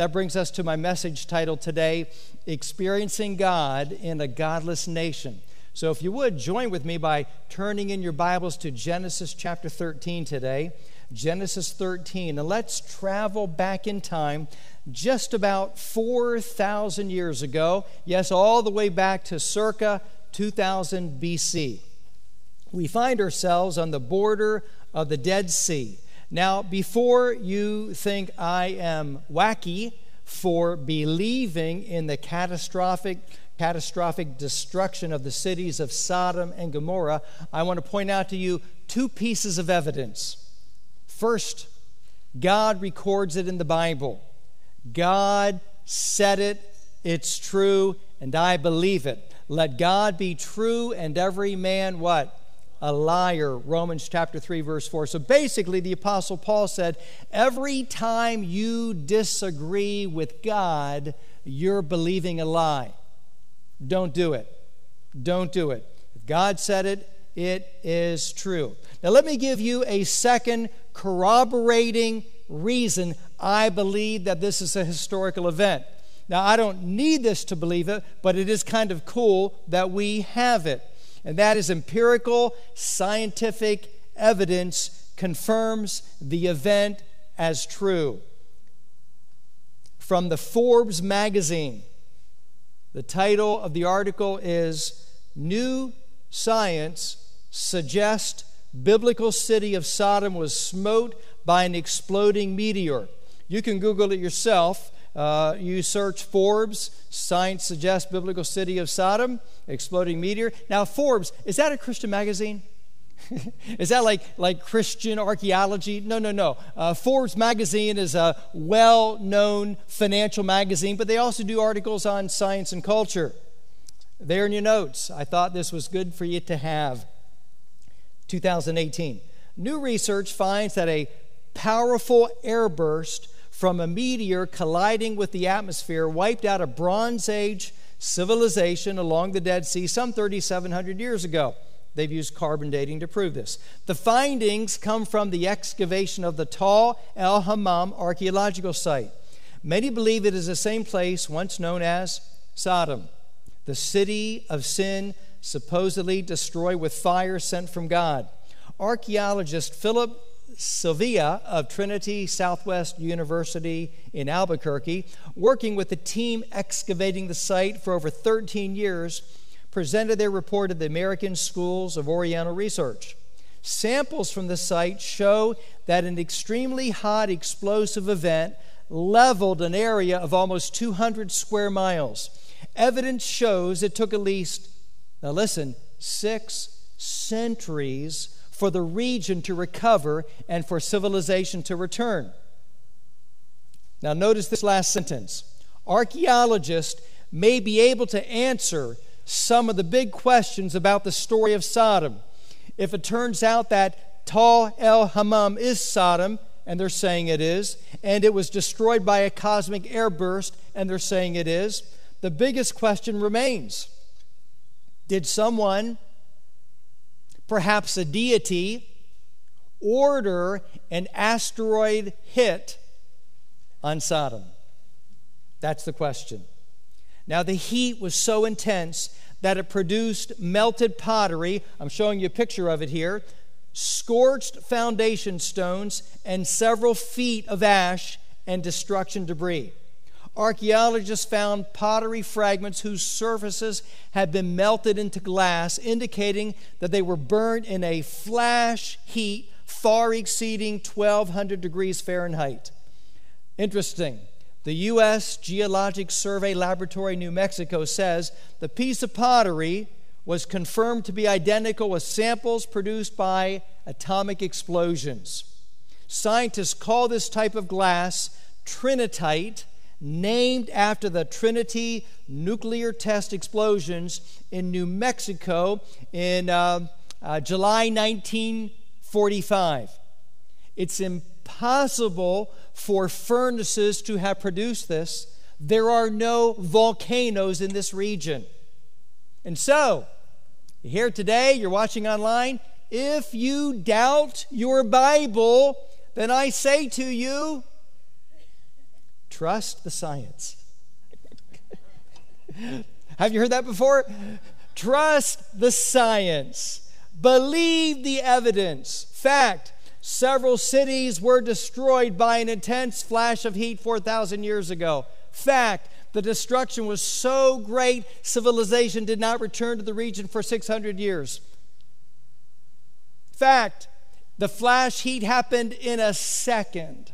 That brings us to my message title today Experiencing God in a Godless Nation. So, if you would, join with me by turning in your Bibles to Genesis chapter 13 today. Genesis 13. And let's travel back in time just about 4,000 years ago. Yes, all the way back to circa 2000 BC. We find ourselves on the border of the Dead Sea. Now, before you think I am wacky for believing in the catastrophic catastrophic destruction of the cities of Sodom and Gomorrah, I want to point out to you two pieces of evidence. First, God records it in the Bible. God said it, it's true, and I believe it. Let God be true and every man what? A liar. Romans chapter 3 verse 4. So basically the apostle Paul said, every time you disagree with God, you're believing a lie. Don't do it. Don't do it. If God said it, it is true. Now let me give you a second corroborating reason I believe that this is a historical event. Now, I don't need this to believe it, but it is kind of cool that we have it. And that is empirical scientific evidence confirms the event as true. From the Forbes magazine, the title of the article is New Science Suggests biblical city of Sodom was smote by an exploding meteor. You can Google it yourself. Uh, you search Forbes, science suggests biblical city of Sodom, exploding meteor. Now, Forbes, is that a Christian magazine? is that like, like Christian archaeology? No, no, no. Uh, Forbes magazine is a well known financial magazine, but they also do articles on science and culture. There in your notes. I thought this was good for you to have. 2018. New research finds that a powerful airburst from a meteor colliding with the atmosphere wiped out a Bronze Age civilization along the Dead Sea some 3,700 years ago. They've used carbon dating to prove this. The findings come from the excavation of the Tal el Hammam archaeological site. Many believe it is the same place once known as Sodom, the city of sin supposedly destroyed with fire sent from God. Archaeologist Philip Silvia of Trinity Southwest University in Albuquerque, working with the team excavating the site for over 13 years, presented their report to the American Schools of Oriental Research. Samples from the site show that an extremely hot explosive event leveled an area of almost 200 square miles. Evidence shows it took at least now, listen, six centuries for the region to recover and for civilization to return. Now, notice this last sentence. Archaeologists may be able to answer some of the big questions about the story of Sodom. If it turns out that Tal el Hammam is Sodom, and they're saying it is, and it was destroyed by a cosmic airburst, and they're saying it is, the biggest question remains did someone, perhaps a deity, order an asteroid hit on Sodom? That's the question. Now, the heat was so intense that it produced melted pottery. I'm showing you a picture of it here. Scorched foundation stones and several feet of ash and destruction debris. Archaeologists found pottery fragments whose surfaces had been melted into glass, indicating that they were burned in a flash heat far exceeding 1200 degrees Fahrenheit. Interesting. The U.S. Geologic Survey Laboratory, New Mexico, says the piece of pottery was confirmed to be identical with samples produced by atomic explosions. Scientists call this type of glass trinitite named after the Trinity nuclear test explosions in New Mexico in uh, uh, July 1945. It's impossible for furnaces to have produced this. There are no volcanoes in this region. And so, here today, you're watching online. If you doubt your Bible, then I say to you, Trust the science. Have you heard that before? Trust the science. Believe the evidence. Fact several cities were destroyed by an intense flash of heat 4,000 years ago. Fact the destruction was so great, civilization did not return to the region for 600 years. Fact the flash heat happened in a second.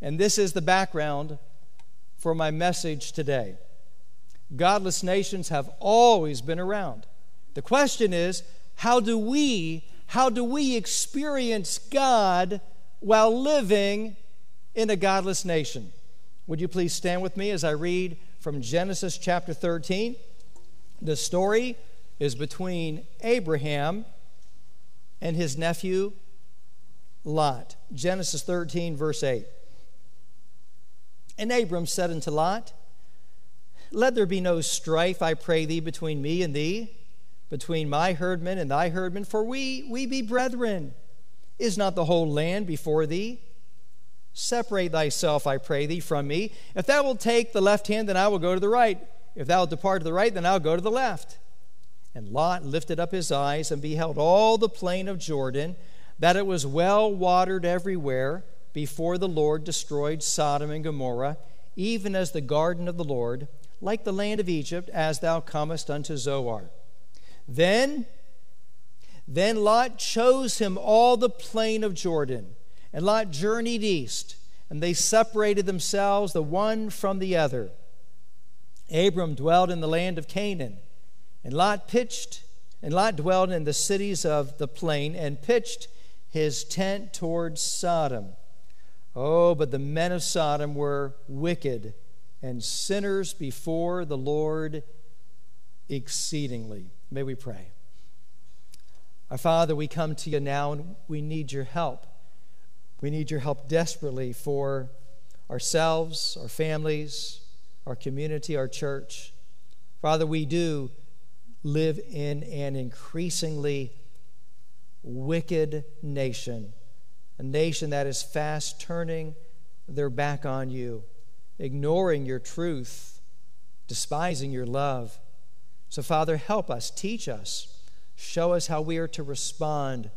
And this is the background for my message today. Godless nations have always been around. The question is, how do we how do we experience God while living in a godless nation? Would you please stand with me as I read from Genesis chapter 13? The story is between Abraham and his nephew Lot. Genesis 13, verse 8. And Abram said unto Lot, Let there be no strife, I pray thee, between me and thee, between my herdmen and thy herdmen, for we, we be brethren. Is not the whole land before thee? Separate thyself, I pray thee, from me. If thou wilt take the left hand, then I will go to the right. If thou wilt depart to the right, then I'll go to the left. And Lot lifted up his eyes and beheld all the plain of Jordan, that it was well watered everywhere before the Lord destroyed Sodom and Gomorrah, even as the garden of the Lord, like the land of Egypt, as thou comest unto Zoar. Then, then Lot chose him all the plain of Jordan, and Lot journeyed east, and they separated themselves the one from the other. Abram dwelt in the land of Canaan, and Lot pitched, and Lot dwelt in the cities of the plain, and pitched his tent towards Sodom. Oh, but the men of Sodom were wicked and sinners before the Lord exceedingly. May we pray. Our Father, we come to you now and we need your help. We need your help desperately for ourselves, our families, our community, our church. Father, we do live in an increasingly wicked nation a nation that is fast turning their back on you, ignoring your truth, despising your love. So, Father, help us, teach us, show us how we are to respond,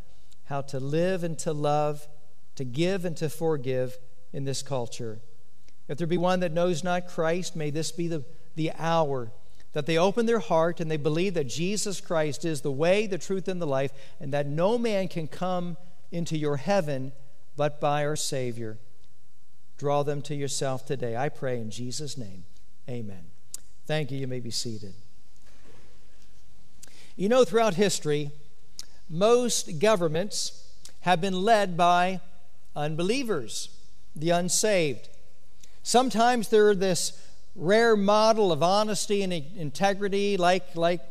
how to live and to love, to give and to forgive in this culture. If there be one that knows not Christ, may this be the, the hour that they open their heart and they believe that Jesus Christ is the way, the truth, and the life, and that no man can come into your heaven but by our Savior. Draw them to yourself today. I pray in Jesus' name. Amen. Thank you. You may be seated. You know, throughout history, most governments have been led by unbelievers, the unsaved. Sometimes they're this rare model of honesty and integrity, like, like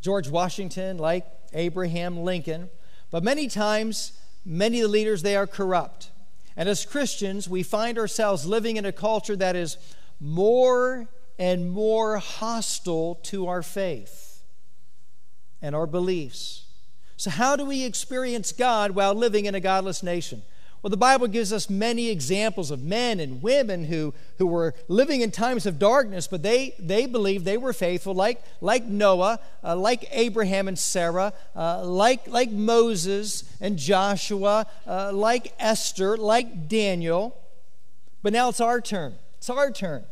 George Washington, like Abraham Lincoln. But many times many of the leaders, they are corrupt. And as Christians, we find ourselves living in a culture that is more and more hostile to our faith and our beliefs. So, how do we experience God while living in a godless nation? Well, the Bible gives us many examples of men and women who, who were living in times of darkness, but they, they believed they were faithful, like, like Noah, uh, like Abraham and Sarah, uh, like, like Moses and Joshua, uh, like Esther, like Daniel. But now it's our turn. It's our turn.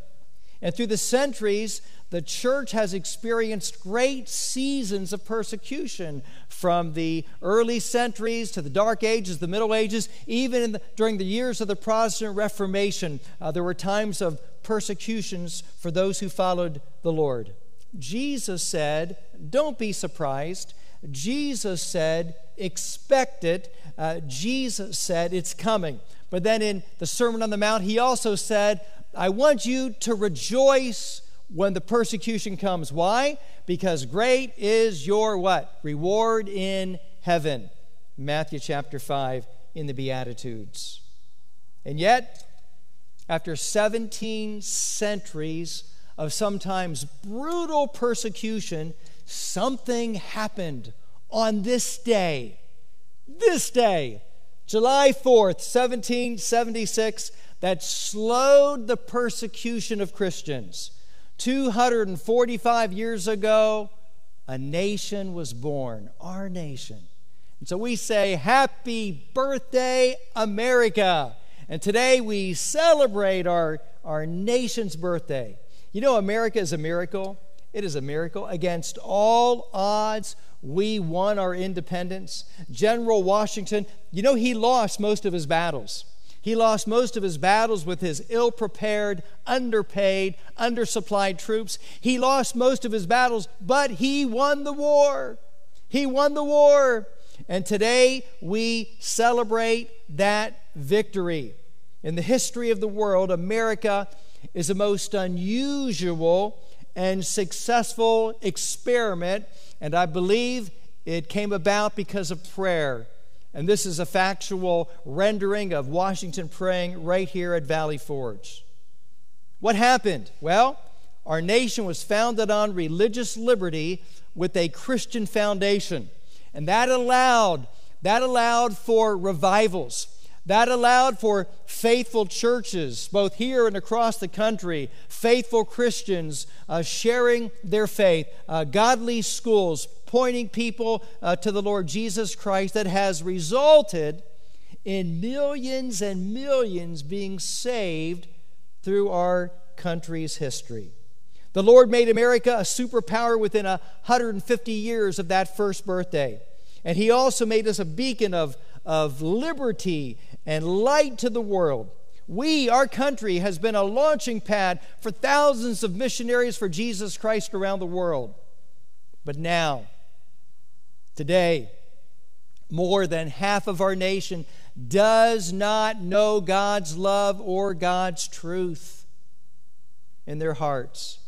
And through the centuries, the church has experienced great seasons of persecution from the early centuries to the Dark Ages, the Middle Ages, even the, during the years of the Protestant Reformation. Uh, there were times of persecutions for those who followed the Lord. Jesus said, Don't be surprised. Jesus said, Expect it. Uh, Jesus said, It's coming. But then in the Sermon on the Mount, he also said, I want you to rejoice when the persecution comes. Why? Because great is your what? Reward in heaven. Matthew chapter 5 in the Beatitudes. And yet, after 17 centuries of sometimes brutal persecution, something happened on this day. This day, July 4th, 1776, that slowed the persecution of Christians. 245 years ago, a nation was born, our nation. And so we say, Happy birthday, America. And today we celebrate our, our nation's birthday. You know, America is a miracle. It is a miracle. Against all odds, we won our independence. General Washington, you know, he lost most of his battles. He lost most of his battles with his ill prepared, underpaid, undersupplied troops. He lost most of his battles, but he won the war. He won the war. And today we celebrate that victory. In the history of the world, America is the most unusual and successful experiment, and I believe it came about because of prayer. And this is a factual rendering of Washington praying right here at Valley Forge. What happened? Well, our nation was founded on religious liberty with a Christian foundation. And that allowed that allowed for revivals. That allowed for faithful churches, both here and across the country, faithful Christians uh, sharing their faith, uh, godly schools, pointing people uh, to the Lord Jesus Christ that has resulted in millions and millions being saved through our country's history. The Lord made America a superpower within 150 years of that first birthday. And He also made us a beacon of, of liberty and light to the world. We, our country, has been a launching pad for thousands of missionaries for Jesus Christ around the world. But now, Today, more than half of our nation does not know God's love or God's truth in their hearts.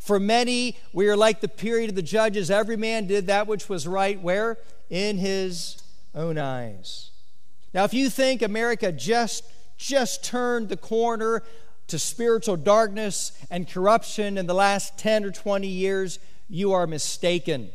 For many, we are like the period of the judges. Every man did that which was right, where? In his own eyes. Now, if you think America just, just turned the corner to spiritual darkness and corruption in the last 10 or 20 years, you are mistaken.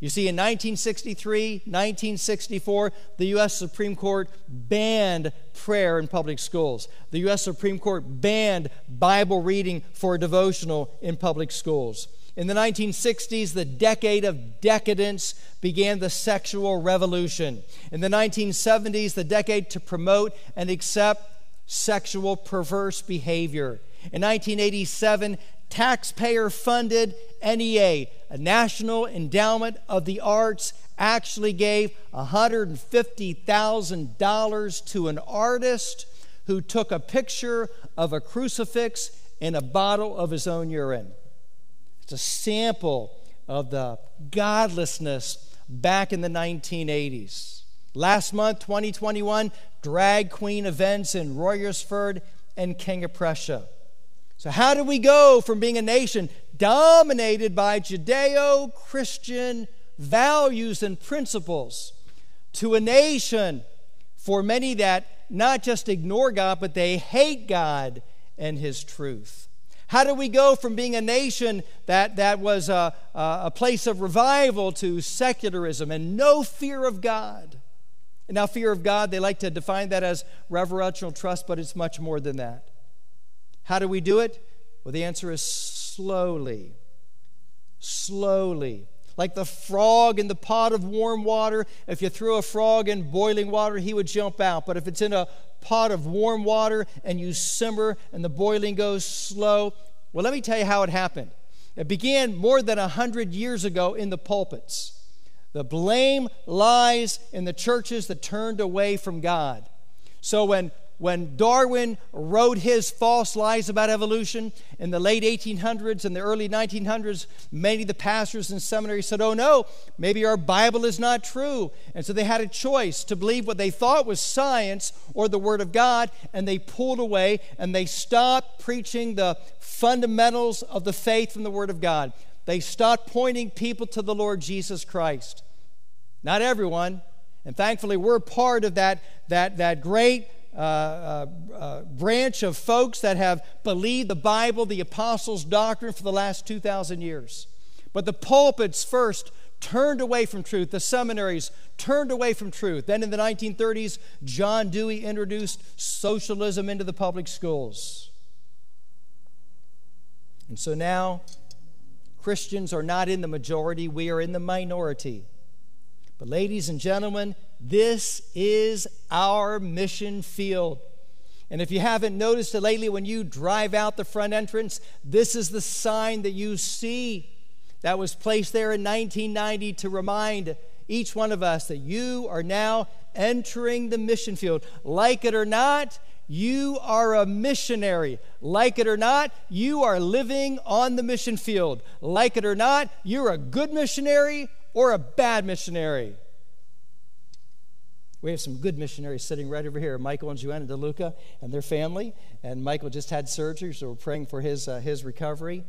You see, in 1963, 1964, the U.S. Supreme Court banned prayer in public schools. The U.S. Supreme Court banned Bible reading for devotional in public schools. In the 1960s, the decade of decadence began the sexual revolution. In the 1970s, the decade to promote and accept sexual perverse behavior. In 1987, taxpayer funded NEA, a National Endowment of the Arts, actually gave $150,000 to an artist who took a picture of a crucifix in a bottle of his own urine. It's a sample of the godlessness back in the 1980s. Last month, 2021, drag queen events in Royersford and King of Prussia. So, how did we go from being a nation dominated by Judeo Christian values and principles to a nation for many that not just ignore God, but they hate God and His truth? How do we go from being a nation that, that was a, a place of revival to secularism and no fear of God? And now, fear of God, they like to define that as reverential trust, but it's much more than that. How do we do it? Well, the answer is slowly. Slowly. Like the frog in the pot of warm water, if you threw a frog in boiling water, he would jump out. But if it's in a pot of warm water and you simmer and the boiling goes slow, well, let me tell you how it happened. It began more than a hundred years ago in the pulpits. The blame lies in the churches that turned away from God. So when when Darwin wrote his false lies about evolution in the late 1800s and the early 1900s, many of the pastors and seminaries said, Oh no, maybe our Bible is not true. And so they had a choice to believe what they thought was science or the Word of God, and they pulled away and they stopped preaching the fundamentals of the faith from the Word of God. They stopped pointing people to the Lord Jesus Christ. Not everyone. And thankfully, we're part of that, that, that great uh, uh, uh, branch of folks that have believed the Bible, the apostles' doctrine for the last 2,000 years. But the pulpits first turned away from truth. The seminaries turned away from truth. Then in the 1930s, John Dewey introduced socialism into the public schools. And so now, Christians are not in the majority, we are in the minority. But, ladies and gentlemen, this is our mission field. And if you haven't noticed it lately, when you drive out the front entrance, this is the sign that you see that was placed there in 1990 to remind each one of us that you are now entering the mission field. Like it or not, you are a missionary. Like it or not, you are living on the mission field. Like it or not, you're a good missionary or a bad missionary. We have some good missionaries sitting right over here, Michael and Joanna DeLuca and their family. And Michael just had surgery, so we're praying for his, uh, his recovery.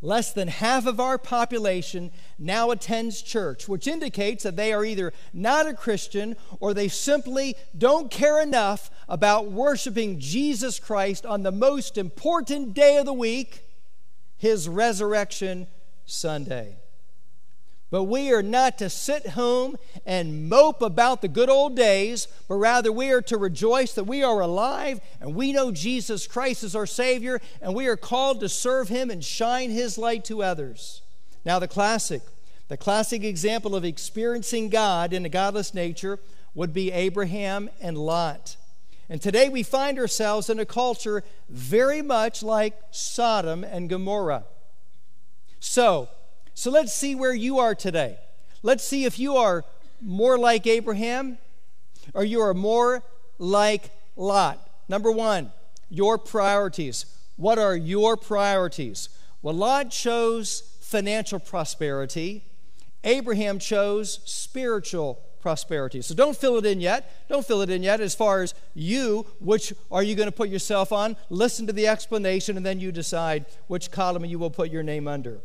Less than half of our population now attends church, which indicates that they are either not a Christian or they simply don't care enough about worshiping Jesus Christ on the most important day of the week, his resurrection Sunday. But we are not to sit home and mope about the good old days, but rather we are to rejoice that we are alive and we know Jesus Christ is our Savior and we are called to serve Him and shine His light to others. Now, the classic, the classic example of experiencing God in a godless nature would be Abraham and Lot. And today we find ourselves in a culture very much like Sodom and Gomorrah. So, so let's see where you are today. Let's see if you are more like Abraham or you are more like Lot. Number one, your priorities. What are your priorities? Well, Lot chose financial prosperity, Abraham chose spiritual prosperity. So don't fill it in yet. Don't fill it in yet as far as you, which are you going to put yourself on? Listen to the explanation and then you decide which column you will put your name under.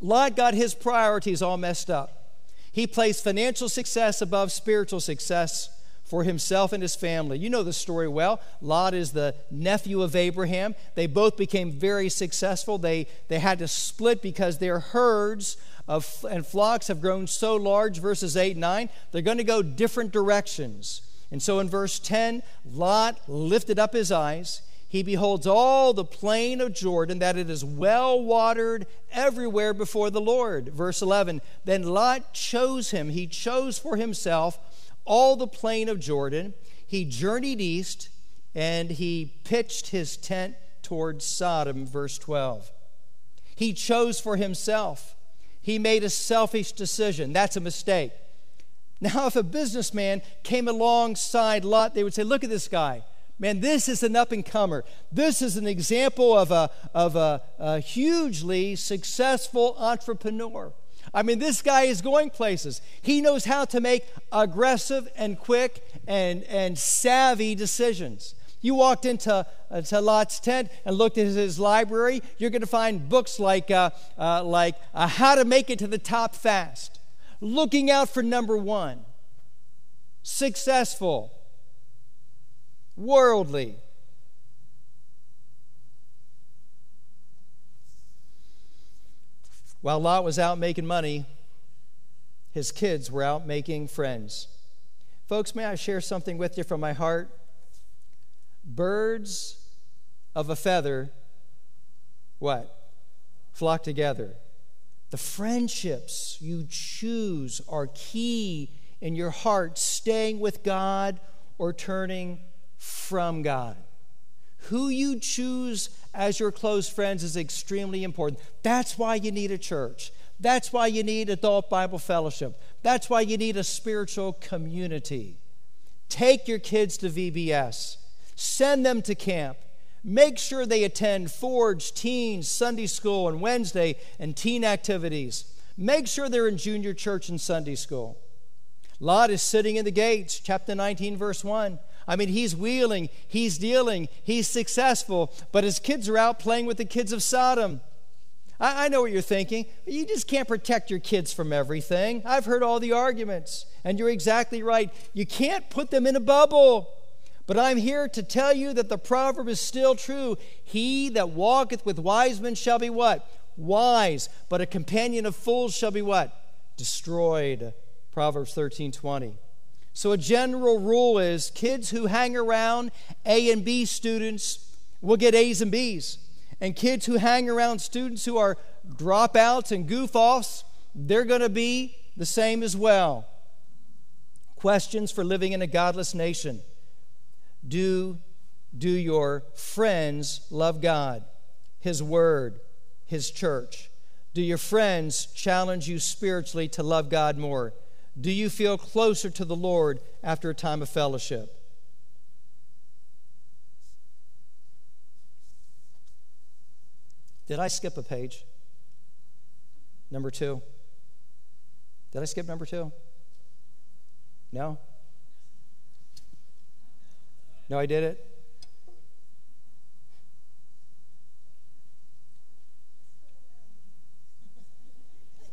Lot got his priorities all messed up. He placed financial success above spiritual success for himself and his family. You know the story well. Lot is the nephew of Abraham. They both became very successful. They, they had to split because their herds of, and flocks have grown so large, verses 8 and 9, they're going to go different directions. And so in verse 10, Lot lifted up his eyes he beholds all the plain of Jordan, that it is well watered everywhere before the Lord. Verse 11 Then Lot chose him, he chose for himself all the plain of Jordan. He journeyed east and he pitched his tent towards Sodom. Verse 12. He chose for himself. He made a selfish decision. That's a mistake. Now, if a businessman came alongside Lot, they would say, Look at this guy. Man, this is an up and comer. This is an example of a, of a, a hugely successful entrepreneur. I mean, this guy is going places. He knows how to make aggressive and quick and, and savvy decisions. You walked into uh, to Lot's tent and looked at his library, you're going to find books like, uh, uh, like uh, How to Make It to the Top Fast, Looking Out for Number One, Successful, worldly. While Lot was out making money, his kids were out making friends. Folks, may I share something with you from my heart? Birds of a feather, what? Flock together. The friendships you choose are key in your heart, staying with God or turning from God. Who you choose as your close friends is extremely important. That's why you need a church. That's why you need adult Bible fellowship. That's why you need a spiritual community. Take your kids to VBS, send them to camp. Make sure they attend Forge, Teens, Sunday School, and Wednesday and teen activities. Make sure they're in junior church and Sunday school. Lot is sitting in the gates, chapter 19, verse 1. I mean, he's wheeling, he's dealing, he's successful, but his kids are out playing with the kids of Sodom. I, I know what you're thinking. You just can't protect your kids from everything. I've heard all the arguments, and you're exactly right. You can't put them in a bubble. But I'm here to tell you that the proverb is still true. He that walketh with wise men shall be what? wise, but a companion of fools shall be what? Destroyed. Proverbs 13 20. So, a general rule is kids who hang around A and B students will get A's and B's. And kids who hang around students who are dropouts and goof offs, they're going to be the same as well. Questions for living in a godless nation. Do, do your friends love God, His Word, His church? Do your friends challenge you spiritually to love God more? Do you feel closer to the Lord after a time of fellowship? Did I skip a page? Number two. Did I skip number two? No? No, I did it?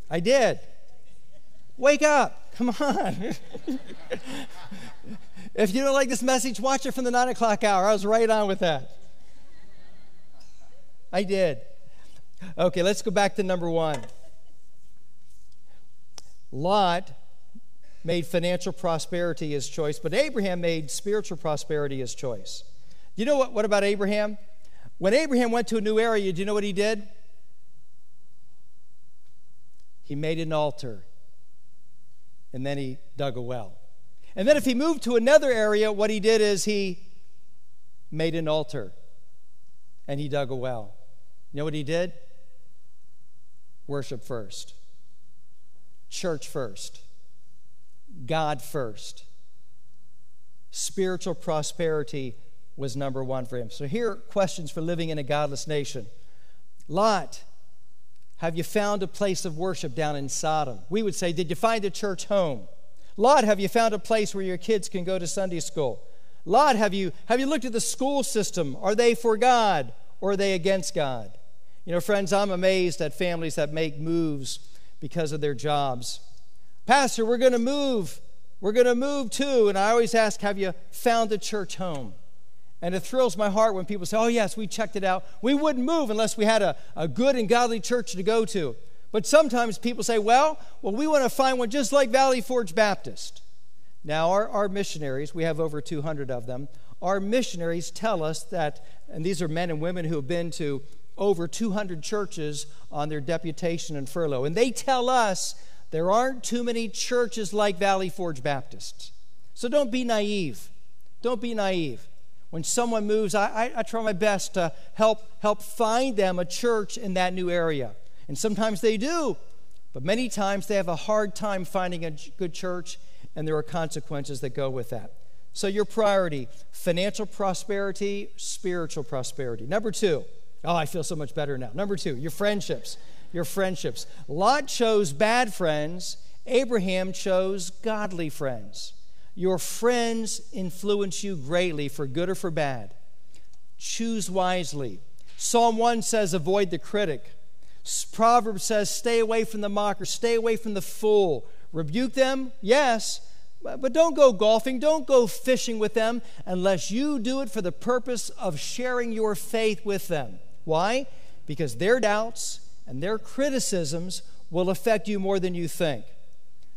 I did. Wake up. Come on. if you don't like this message, watch it from the nine o'clock hour. I was right on with that. I did. Okay, let's go back to number one. Lot made financial prosperity his choice, but Abraham made spiritual prosperity his choice. You know what? What about Abraham? When Abraham went to a new area, do you know what he did? He made an altar and then he dug a well. And then if he moved to another area, what he did is he made an altar and he dug a well. You know what he did? Worship first, church first, God first. Spiritual prosperity was number one for him. So here are questions for living in a godless nation. Lot, have you found a place of worship down in Sodom? We would say, Did you find a church home? Lot, have you found a place where your kids can go to Sunday school? Lot, have you, have you looked at the school system? Are they for God or are they against God? You know, friends, I'm amazed at families that make moves because of their jobs. Pastor, we're going to move. We're going to move too. And I always ask, Have you found a church home? And it thrills my heart when people say, Oh, yes, we checked it out. We wouldn't move unless we had a, a good and godly church to go to. But sometimes people say, Well, well, we want to find one just like Valley Forge Baptist. Now, our, our missionaries, we have over 200 of them, our missionaries tell us that, and these are men and women who have been to over 200 churches on their deputation and furlough. And they tell us there aren't too many churches like Valley Forge Baptist. So don't be naive. Don't be naive. When someone moves, I, I, I, try my best to help, help find them a church in that new area. And sometimes they do, but many times they have a hard time finding a good church, and there are consequences that go with that. So, your priority financial prosperity, spiritual prosperity. Number two, oh, I feel so much better now. Number two, your friendships. Your friendships. Lot chose bad friends, Abraham chose godly friends. Your friends influence you greatly for good or for bad. Choose wisely. Psalm 1 says, avoid the critic. Proverbs says, stay away from the mocker, stay away from the fool. Rebuke them, yes, but don't go golfing, don't go fishing with them unless you do it for the purpose of sharing your faith with them. Why? Because their doubts and their criticisms will affect you more than you think.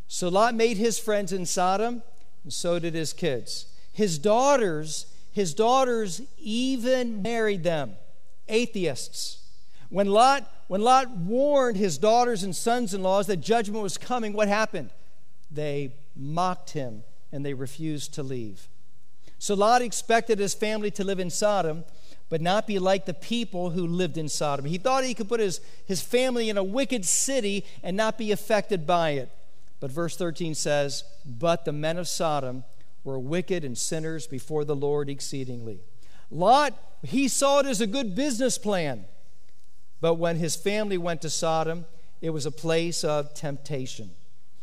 So Lot made his friends in Sodom and so did his kids. His daughters, his daughters even married them, atheists. When Lot, when Lot warned his daughters and sons-in-laws that judgment was coming, what happened? They mocked him and they refused to leave. So Lot expected his family to live in Sodom, but not be like the people who lived in Sodom. He thought he could put his, his family in a wicked city and not be affected by it. But verse 13 says, But the men of Sodom were wicked and sinners before the Lord exceedingly. Lot, he saw it as a good business plan. But when his family went to Sodom, it was a place of temptation.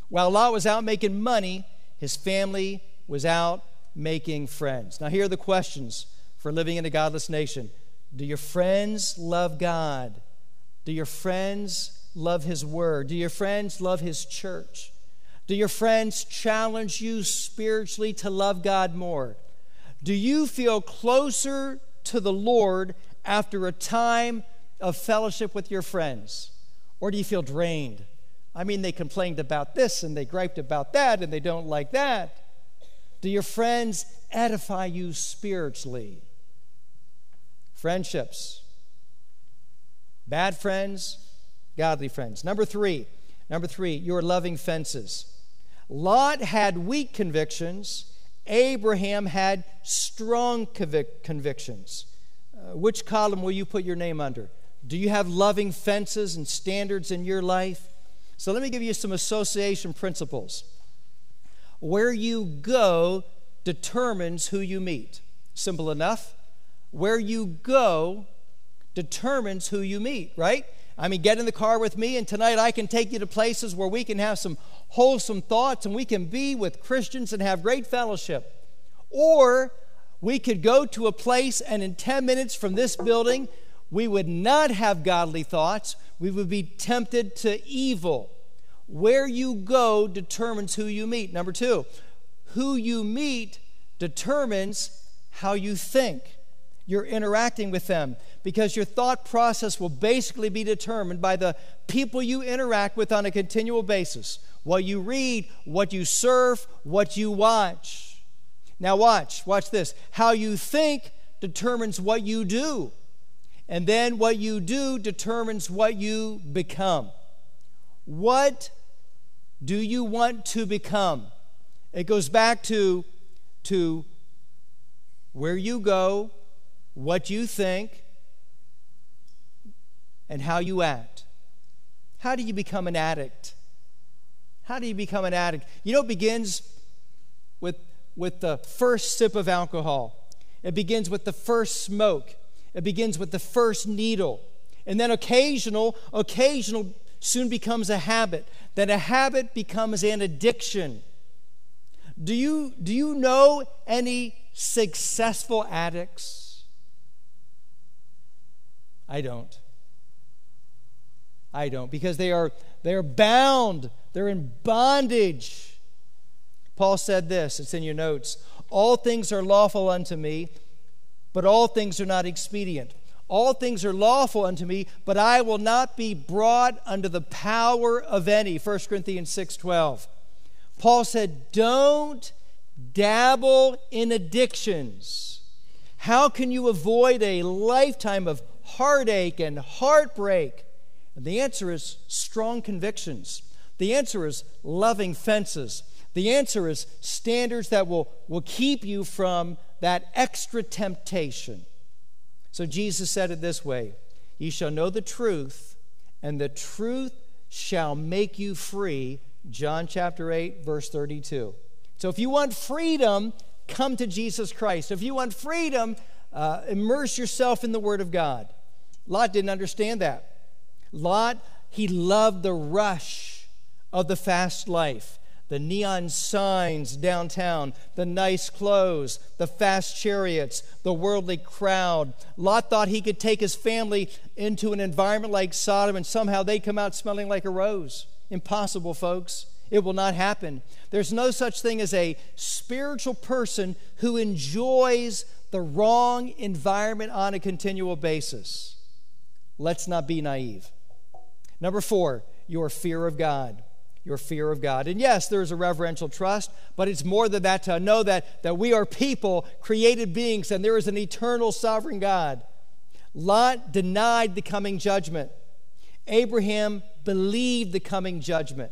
While Lot was out making money, his family was out making friends. Now, here are the questions for living in a godless nation Do your friends love God? Do your friends love His Word? Do your friends love His church? Do your friends challenge you spiritually to love God more? Do you feel closer to the Lord after a time of fellowship with your friends? Or do you feel drained? I mean, they complained about this and they griped about that and they don't like that. Do your friends edify you spiritually? Friendships. Bad friends, godly friends. Number three, number three, your loving fences. Lot had weak convictions, Abraham had strong convic- convictions. Uh, which column will you put your name under? Do you have loving fences and standards in your life? So let me give you some association principles. Where you go determines who you meet. Simple enough. Where you go determines who you meet, right? I mean, get in the car with me, and tonight I can take you to places where we can have some wholesome thoughts and we can be with Christians and have great fellowship. Or we could go to a place, and in 10 minutes from this building, we would not have godly thoughts. We would be tempted to evil. Where you go determines who you meet. Number two, who you meet determines how you think. You're interacting with them because your thought process will basically be determined by the people you interact with on a continual basis what you read, what you surf, what you watch. Now, watch, watch this. How you think determines what you do. And then what you do determines what you become. What do you want to become? It goes back to, to where you go, what you think, and how you act. How do you become an addict? How do you become an addict? You know, it begins with, with the first sip of alcohol, it begins with the first smoke. It begins with the first needle. And then occasional, occasional soon becomes a habit. Then a habit becomes an addiction. Do you, do you know any successful addicts? I don't. I don't because they are they are bound. They're in bondage. Paul said this, it's in your notes. All things are lawful unto me, but all things are not expedient. All things are lawful unto me, but I will not be brought under the power of any. 1 Corinthians 6:12. Paul said, "Don't dabble in addictions. How can you avoid a lifetime of heartache and heartbreak?" And the answer is strong convictions. The answer is loving fences. The answer is standards that will, will keep you from that extra temptation. So Jesus said it this way Ye shall know the truth, and the truth shall make you free. John chapter 8, verse 32. So if you want freedom, come to Jesus Christ. If you want freedom, uh, immerse yourself in the Word of God. Lot didn't understand that. Lot, he loved the rush of the fast life the neon signs downtown, the nice clothes, the fast chariots, the worldly crowd. Lot thought he could take his family into an environment like Sodom and somehow they come out smelling like a rose. Impossible, folks. It will not happen. There's no such thing as a spiritual person who enjoys the wrong environment on a continual basis. Let's not be naive. Number four, your fear of God your fear of God. And yes, there is a reverential trust, but it's more than that to know that, that we are people, created beings, and there is an eternal sovereign God. Lot denied the coming judgment. Abraham believed the coming judgment.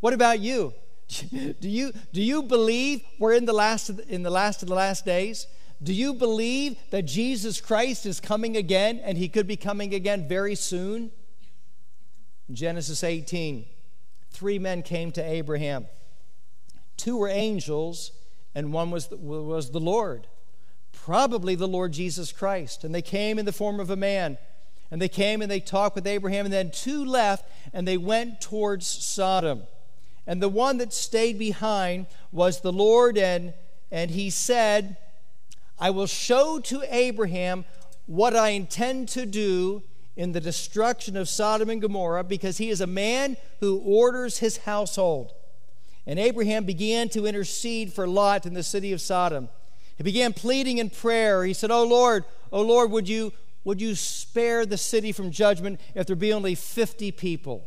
What about you? Do you, do you believe we're in the, last the, in the last of the last days? Do you believe that Jesus Christ is coming again and he could be coming again very soon? Genesis 18 three men came to Abraham. Two were angels, and one was the, was the Lord, probably the Lord Jesus Christ. And they came in the form of a man. And they came and they talked with Abraham, and then two left, and they went towards Sodom. And the one that stayed behind was the Lord, and, and he said, I will show to Abraham what I intend to do in the destruction of Sodom and Gomorrah because he is a man who orders his household. And Abraham began to intercede for Lot in the city of Sodom. He began pleading in prayer. He said, Oh Lord, oh Lord, would you, would you spare the city from judgment if there be only 50 people?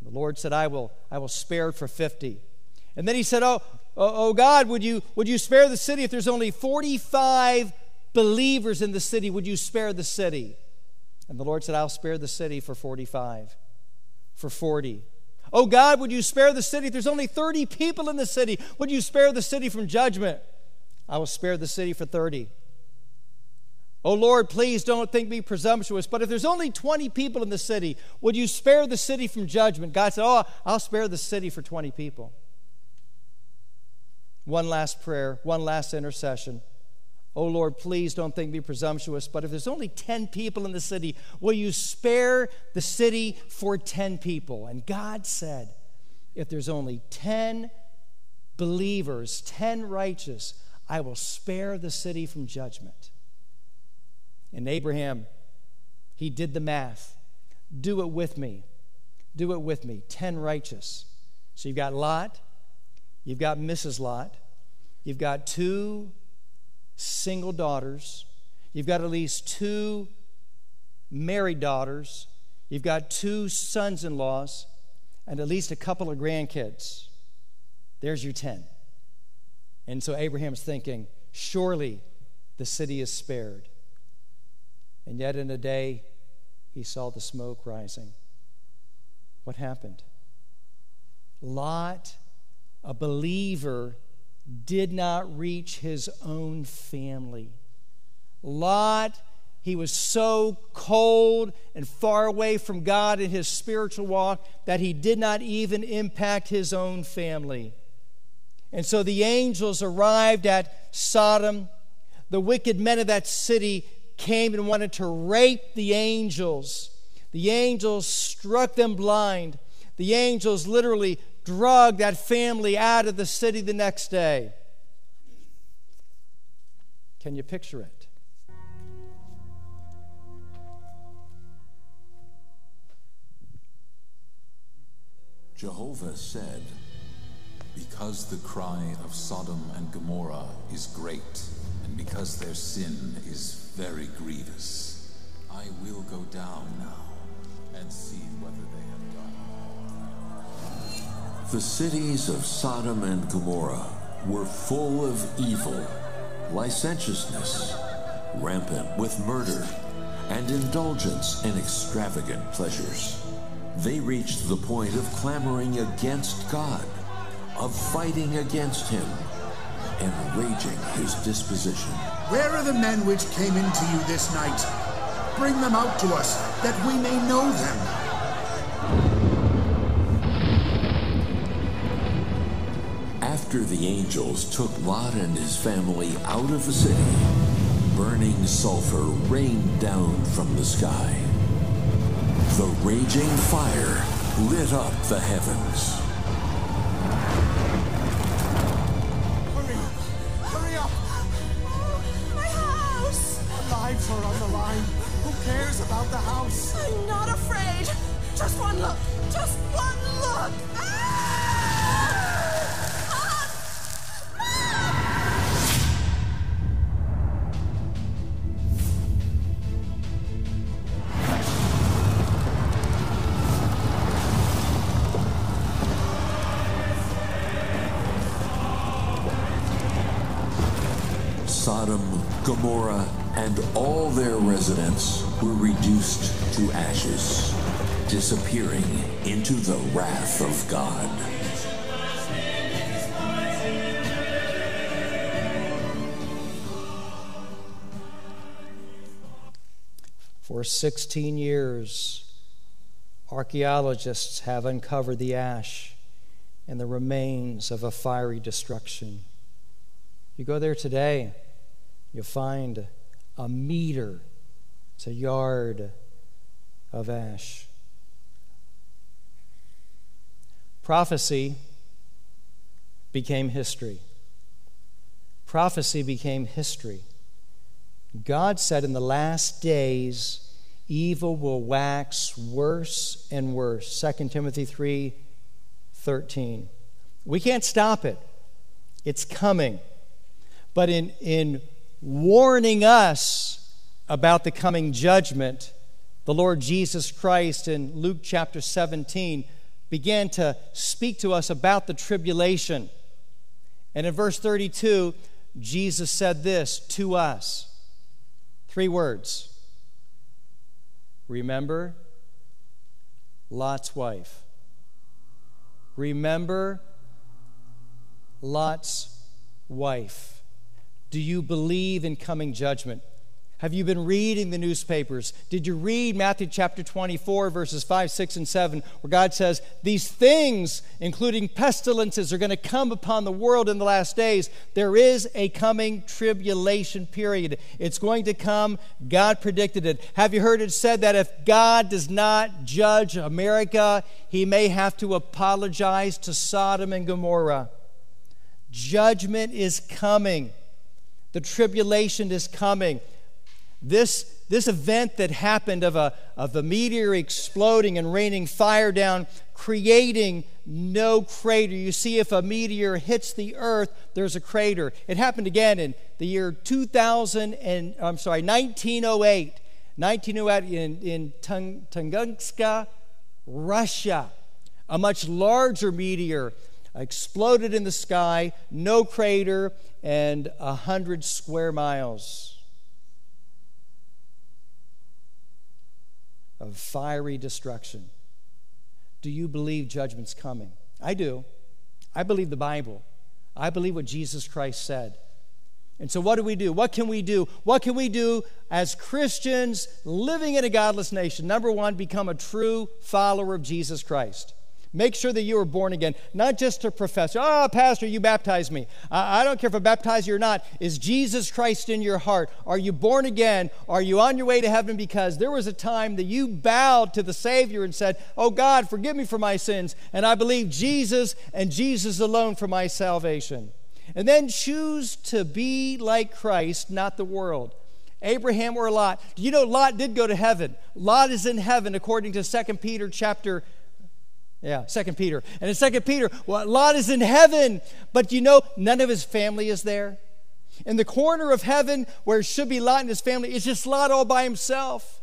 The Lord said, I will, I will spare it for 50. And then he said, Oh, oh, oh God, would you, would you spare the city if there's only 45 believers in the city? Would you spare the city? And the Lord said, I'll spare the city for 45, for 40. Oh God, would you spare the city if there's only 30 people in the city? Would you spare the city from judgment? I will spare the city for 30. Oh Lord, please don't think me presumptuous, but if there's only 20 people in the city, would you spare the city from judgment? God said, Oh, I'll spare the city for 20 people. One last prayer, one last intercession. Oh Lord, please don't think me presumptuous, but if there's only 10 people in the city, will you spare the city for 10 people? And God said, If there's only 10 believers, 10 righteous, I will spare the city from judgment. And Abraham, he did the math. Do it with me. Do it with me. 10 righteous. So you've got Lot, you've got Mrs. Lot, you've got two single daughters, you've got at least two married daughters, you've got two sons in laws, and at least a couple of grandkids. There's your 10. And so Abraham's thinking, surely the city is spared. And yet, in a day, he saw the smoke rising. What happened? Lot, a believer, did not reach his own family. Lot, he was so cold and far away from God in his spiritual walk that he did not even impact his own family. And so the angels arrived at Sodom. The wicked men of that city came and wanted to rape the angels. The angels struck them blind. The angels literally drug that family out of the city the next day. Can you picture it? Jehovah said, Because the cry of Sodom and Gomorrah is great, and because their sin is very grievous. I will go down now and see whether they. The cities of Sodom and Gomorrah were full of evil, licentiousness, rampant with murder, and indulgence in extravagant pleasures. They reached the point of clamoring against God, of fighting against Him, and raging His disposition. Where are the men which came into you this night? Bring them out to us, that we may know them. After the angels took Lot and his family out of the city, burning sulfur rained down from the sky. The raging fire lit up the heavens. Hurry! Hurry up! My house! Our lives are on the line. Who cares about the house. I'm not afraid. Just one look. Just one look. Ah! Sodom, Gomorrah, and all their residents were reduced to ashes, disappearing into the wrath of God. For 16 years, archaeologists have uncovered the ash and the remains of a fiery destruction. You go there today, you'll find a meter it's a yard of ash. Prophecy became history. Prophecy became history. God said in the last days, evil will wax worse and worse. 2 Timothy 3 13. We can't stop it, it's coming. But in, in warning us about the coming judgment, the Lord Jesus Christ in Luke chapter 17 began to speak to us about the tribulation. And in verse 32, Jesus said this to us three words Remember Lot's wife. Remember Lot's wife. Do you believe in coming judgment? Have you been reading the newspapers? Did you read Matthew chapter 24, verses 5, 6, and 7, where God says, These things, including pestilences, are going to come upon the world in the last days? There is a coming tribulation period. It's going to come. God predicted it. Have you heard it said that if God does not judge America, he may have to apologize to Sodom and Gomorrah? Judgment is coming, the tribulation is coming. This, this event that happened of a, of a meteor exploding and raining fire down, creating no crater. You see, if a meteor hits the earth, there's a crater. It happened again in the year 2000 and, I'm sorry, 1908. 1908 in, in Tunguska, Russia. A much larger meteor exploded in the sky, no crater, and 100 square miles. of fiery destruction. Do you believe judgment's coming? I do. I believe the Bible. I believe what Jesus Christ said. And so, what do we do? What can we do? What can we do as Christians living in a godless nation? Number one, become a true follower of Jesus Christ. Make sure that you are born again, not just to professor. Oh, ah, Pastor, you baptized me. I, I don't care if I baptize you or not. Is Jesus Christ in your heart? Are you born again? Are you on your way to heaven? Because there was a time that you bowed to the Savior and said, Oh, God, forgive me for my sins. And I believe Jesus and Jesus alone for my salvation. And then choose to be like Christ, not the world. Abraham or Lot. Do you know Lot did go to heaven? Lot is in heaven according to 2 Peter chapter yeah, Second Peter. And in Second Peter, well, Lot is in heaven, but you know, none of his family is there. In the corner of heaven where it should be Lot and his family, it's just Lot all by himself.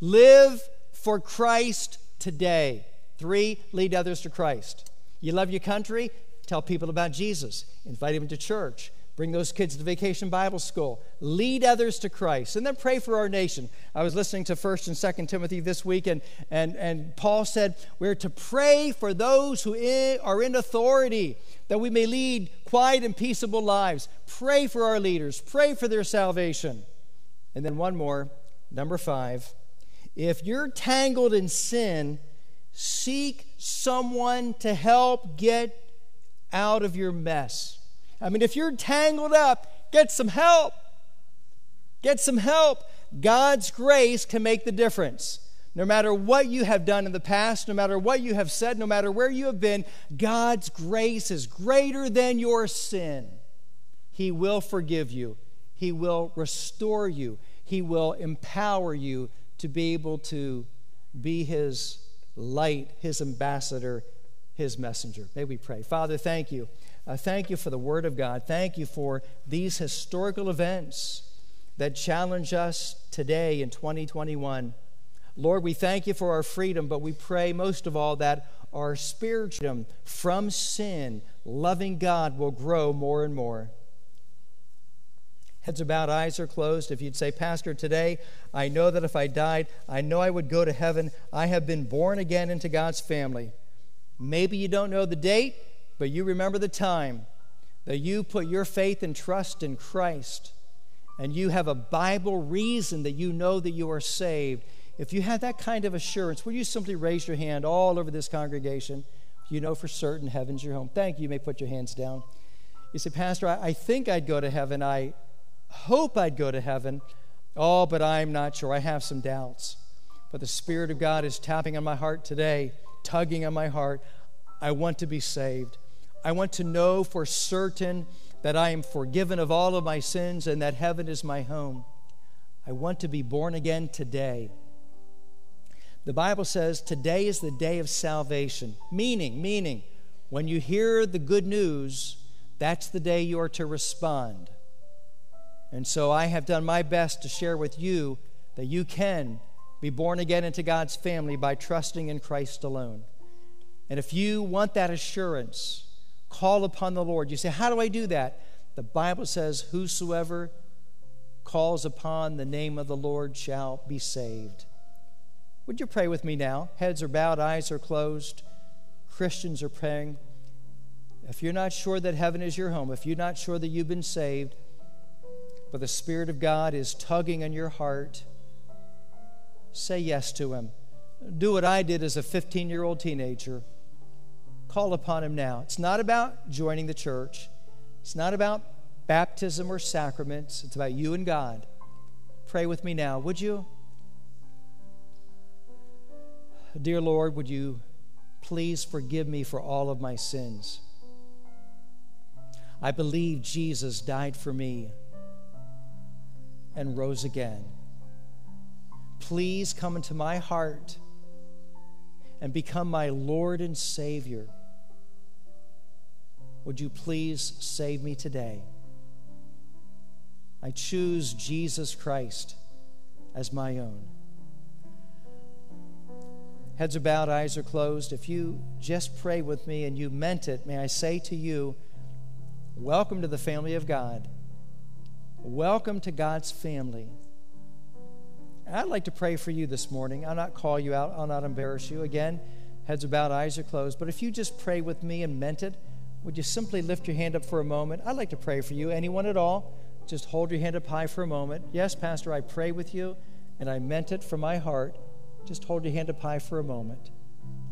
Live for Christ today. Three, lead others to Christ. You love your country? Tell people about Jesus. Invite them to church. Bring those kids to vacation Bible school. Lead others to Christ. And then pray for our nation. I was listening to 1st and 2nd Timothy this week, and, and, and Paul said we're to pray for those who are in authority, that we may lead quiet and peaceable lives. Pray for our leaders. Pray for their salvation. And then one more, number five. If you're tangled in sin, seek someone to help get out of your mess. I mean, if you're tangled up, get some help. Get some help. God's grace can make the difference. No matter what you have done in the past, no matter what you have said, no matter where you have been, God's grace is greater than your sin. He will forgive you, He will restore you, He will empower you to be able to be His light, His ambassador, His messenger. May we pray. Father, thank you. Uh, thank you for the Word of God. Thank you for these historical events that challenge us today in 2021. Lord, we thank you for our freedom, but we pray most of all that our spiritual from sin, loving God, will grow more and more. Heads are bowed, eyes are closed. If you'd say, Pastor, today I know that if I died, I know I would go to heaven. I have been born again into God's family. Maybe you don't know the date. But you remember the time that you put your faith and trust in Christ and you have a Bible reason that you know that you are saved. If you have that kind of assurance, will you simply raise your hand all over this congregation? You know for certain heaven's your home. Thank you. You may put your hands down. You say, Pastor, I, I think I'd go to heaven. I hope I'd go to heaven. Oh, but I'm not sure. I have some doubts. But the Spirit of God is tapping on my heart today, tugging on my heart. I want to be saved. I want to know for certain that I am forgiven of all of my sins and that heaven is my home. I want to be born again today. The Bible says today is the day of salvation. Meaning, meaning, when you hear the good news, that's the day you are to respond. And so I have done my best to share with you that you can be born again into God's family by trusting in Christ alone. And if you want that assurance, call upon the Lord. You say, How do I do that? The Bible says, Whosoever calls upon the name of the Lord shall be saved. Would you pray with me now? Heads are bowed, eyes are closed. Christians are praying. If you're not sure that heaven is your home, if you're not sure that you've been saved, but the Spirit of God is tugging on your heart, say yes to Him. Do what I did as a 15 year old teenager. Call upon Him now. It's not about joining the church, it's not about baptism or sacraments, it's about you and God. Pray with me now, would you? Dear Lord, would you please forgive me for all of my sins? I believe Jesus died for me and rose again. Please come into my heart and become my Lord and Savior. Would you please save me today? I choose Jesus Christ as my own. Heads are bowed, eyes are closed. If you just pray with me and you meant it, may I say to you, welcome to the family of God. Welcome to God's family. I'd like to pray for you this morning. I'll not call you out, I'll not embarrass you. Again, heads are bowed, eyes are closed. But if you just pray with me and meant it, would you simply lift your hand up for a moment? I'd like to pray for you. Anyone at all? Just hold your hand up high for a moment. Yes, Pastor, I pray with you and I meant it from my heart. Just hold your hand up high for a moment.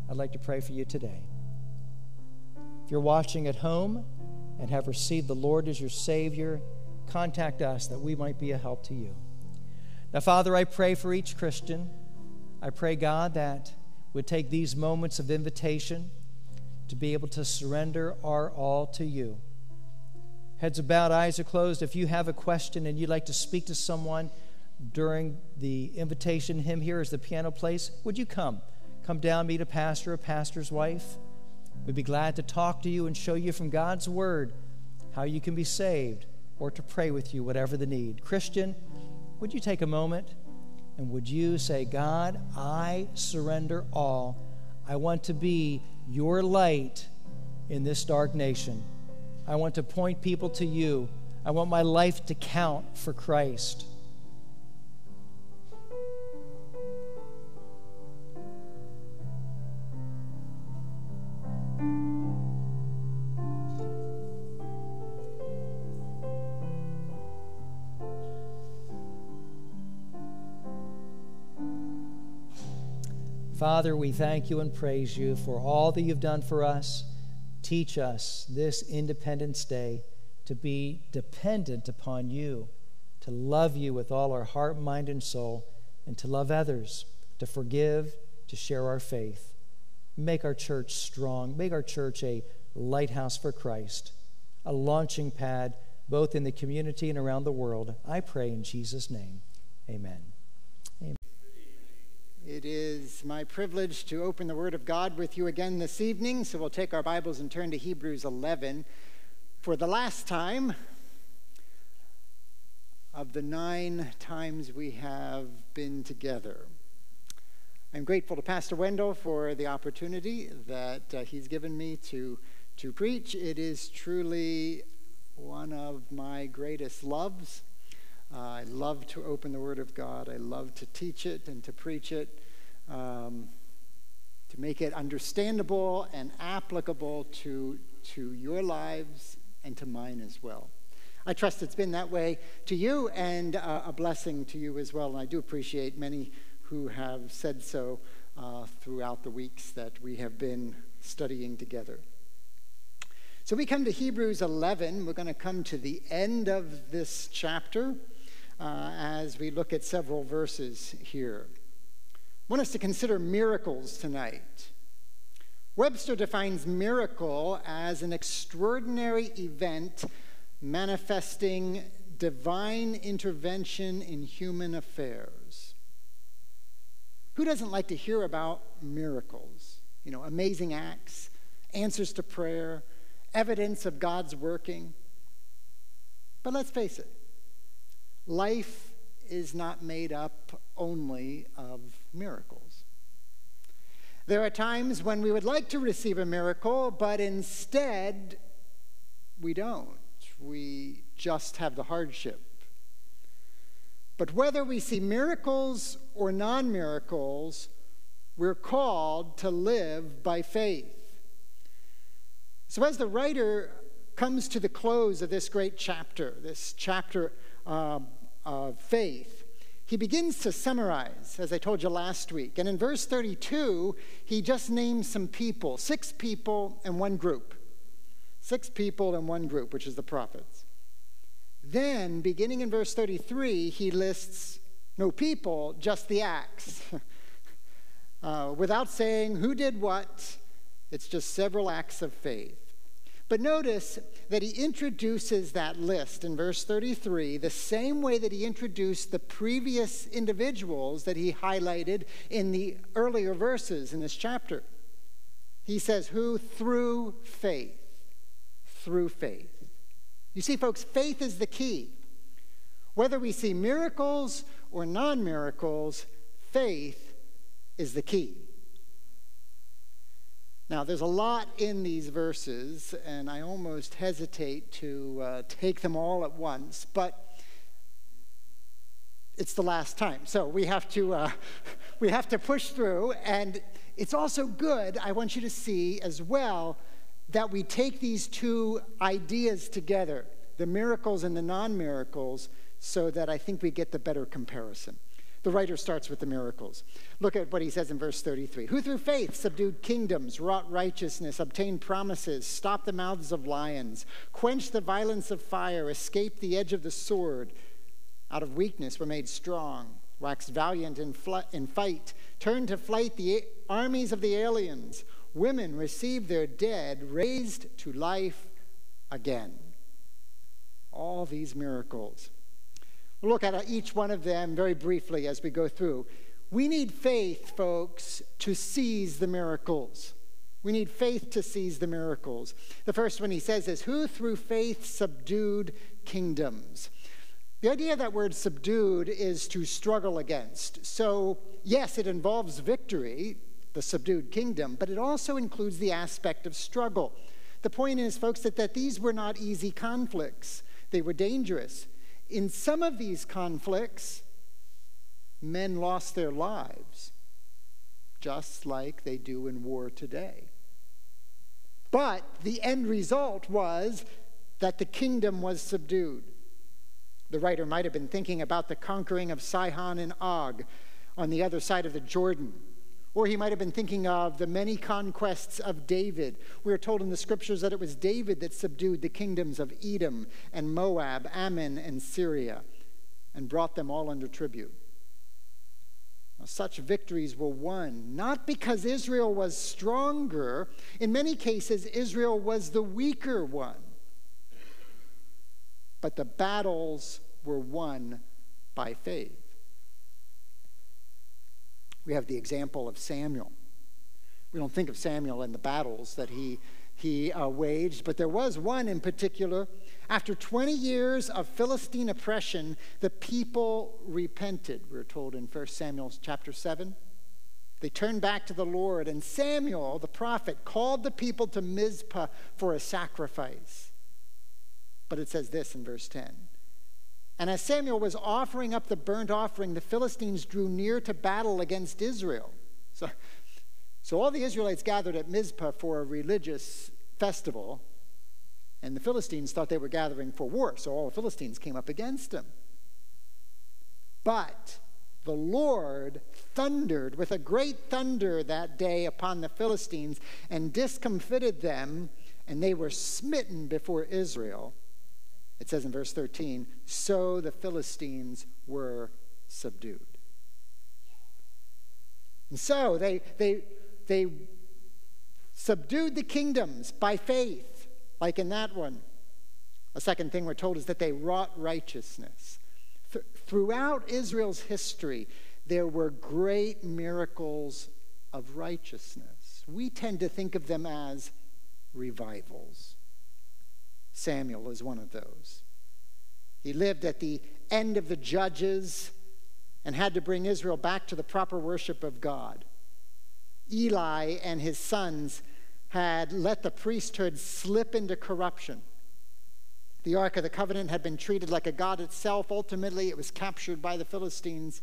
I'd like to pray for you today. If you're watching at home and have received the Lord as your Savior, contact us that we might be a help to you. Now, Father, I pray for each Christian. I pray, God, that would take these moments of invitation to be able to surrender our all to you. Heads are bowed, eyes are closed. If you have a question and you'd like to speak to someone during the invitation hymn here as the piano plays, would you come? Come down, meet a pastor, a pastor's wife. We'd be glad to talk to you and show you from God's Word how you can be saved or to pray with you, whatever the need. Christian, would you take a moment and would you say, God, I surrender all. I want to be your light in this dark nation. I want to point people to you. I want my life to count for Christ. Father, we thank you and praise you for all that you've done for us. Teach us this Independence Day to be dependent upon you, to love you with all our heart, mind, and soul, and to love others, to forgive, to share our faith. Make our church strong. Make our church a lighthouse for Christ, a launching pad both in the community and around the world. I pray in Jesus' name. Amen. It is my privilege to open the Word of God with you again this evening. So we'll take our Bibles and turn to Hebrews 11 for the last time of the nine times we have been together. I'm grateful to Pastor Wendell for the opportunity that uh, he's given me to, to preach. It is truly one of my greatest loves. Uh, I love to open the Word of God. I love to teach it and to preach it, um, to make it understandable and applicable to, to your lives and to mine as well. I trust it's been that way to you and uh, a blessing to you as well. And I do appreciate many who have said so uh, throughout the weeks that we have been studying together. So we come to Hebrews 11. We're going to come to the end of this chapter uh, as we look at several verses here. I want us to consider miracles tonight. Webster defines miracle as an extraordinary event manifesting divine intervention in human affairs. Who doesn't like to hear about miracles? You know, amazing acts, answers to prayer, evidence of God's working. But let's face it, life is not made up only of miracles. There are times when we would like to receive a miracle, but instead we don't. We just have the hardship. But whether we see miracles or non miracles, we're called to live by faith. So, as the writer comes to the close of this great chapter, this chapter uh, of faith, he begins to summarize, as I told you last week. And in verse 32, he just names some people six people and one group. Six people and one group, which is the prophets. Then, beginning in verse 33, he lists no people, just the acts. uh, without saying who did what, it's just several acts of faith. But notice that he introduces that list in verse 33 the same way that he introduced the previous individuals that he highlighted in the earlier verses in this chapter. He says, Who through faith, through faith. You see, folks, faith is the key. Whether we see miracles or non miracles, faith is the key. Now, there's a lot in these verses, and I almost hesitate to uh, take them all at once, but it's the last time. So we have to, uh, we have to push through, and it's also good, I want you to see as well, that we take these two ideas together, the miracles and the non miracles, so that I think we get the better comparison. The writer starts with the miracles. Look at what he says in verse 33 Who through faith subdued kingdoms, wrought righteousness, obtained promises, stopped the mouths of lions, quenched the violence of fire, escaped the edge of the sword, out of weakness were made strong, waxed valiant in, fl- in fight, turned to flight the a- armies of the aliens. Women received their dead, raised to life again. All these miracles We'll look at each one of them very briefly as we go through. We need faith, folks, to seize the miracles. We need faith to seize the miracles. The first one he says is, Who through faith subdued kingdoms? The idea of that word subdued is to struggle against. So, yes, it involves victory, the subdued kingdom, but it also includes the aspect of struggle. The point is, folks, that, that these were not easy conflicts, they were dangerous. In some of these conflicts, men lost their lives, just like they do in war today. But the end result was that the kingdom was subdued. The writer might have been thinking about the conquering of Sihon and Og on the other side of the Jordan or he might have been thinking of the many conquests of David. We are told in the scriptures that it was David that subdued the kingdoms of Edom and Moab, Ammon, and Syria, and brought them all under tribute. Now, such victories were won not because Israel was stronger, in many cases, Israel was the weaker one. But the battles were won by faith. We have the example of Samuel. We don't think of Samuel and the battles that he, he uh, waged, but there was one in particular. After 20 years of Philistine oppression, the people repented, we're told in 1 Samuel chapter 7. They turned back to the Lord, and Samuel, the prophet, called the people to Mizpah for a sacrifice. But it says this in verse 10 and as Samuel was offering up the burnt offering, the Philistines drew near to battle against Israel. So, so all the Israelites gathered at Mizpah for a religious festival, and the Philistines thought they were gathering for war, so all the Philistines came up against them. But the Lord thundered with a great thunder that day upon the Philistines and discomfited them, and they were smitten before Israel. It says in verse 13, so the Philistines were subdued. And so they, they, they subdued the kingdoms by faith, like in that one. A second thing we're told is that they wrought righteousness. Th- throughout Israel's history, there were great miracles of righteousness. We tend to think of them as revivals. Samuel is one of those. He lived at the end of the judges and had to bring Israel back to the proper worship of God. Eli and his sons had let the priesthood slip into corruption. The Ark of the Covenant had been treated like a god itself. Ultimately, it was captured by the Philistines,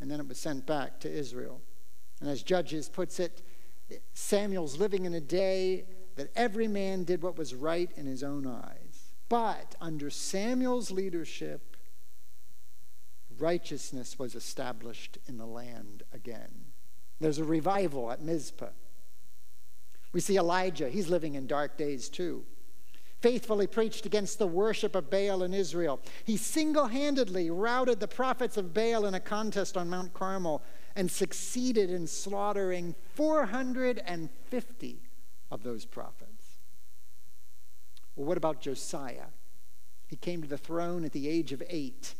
and then it was sent back to Israel. And as Judges puts it, Samuel's living in a day that every man did what was right in his own eyes. But under Samuel's leadership, righteousness was established in the land again. There's a revival at Mizpah. We see Elijah, he's living in dark days too. Faithfully preached against the worship of Baal in Israel. He single handedly routed the prophets of Baal in a contest on Mount Carmel and succeeded in slaughtering 450 of those prophets. Well, what about Josiah? He came to the throne at the age of eight.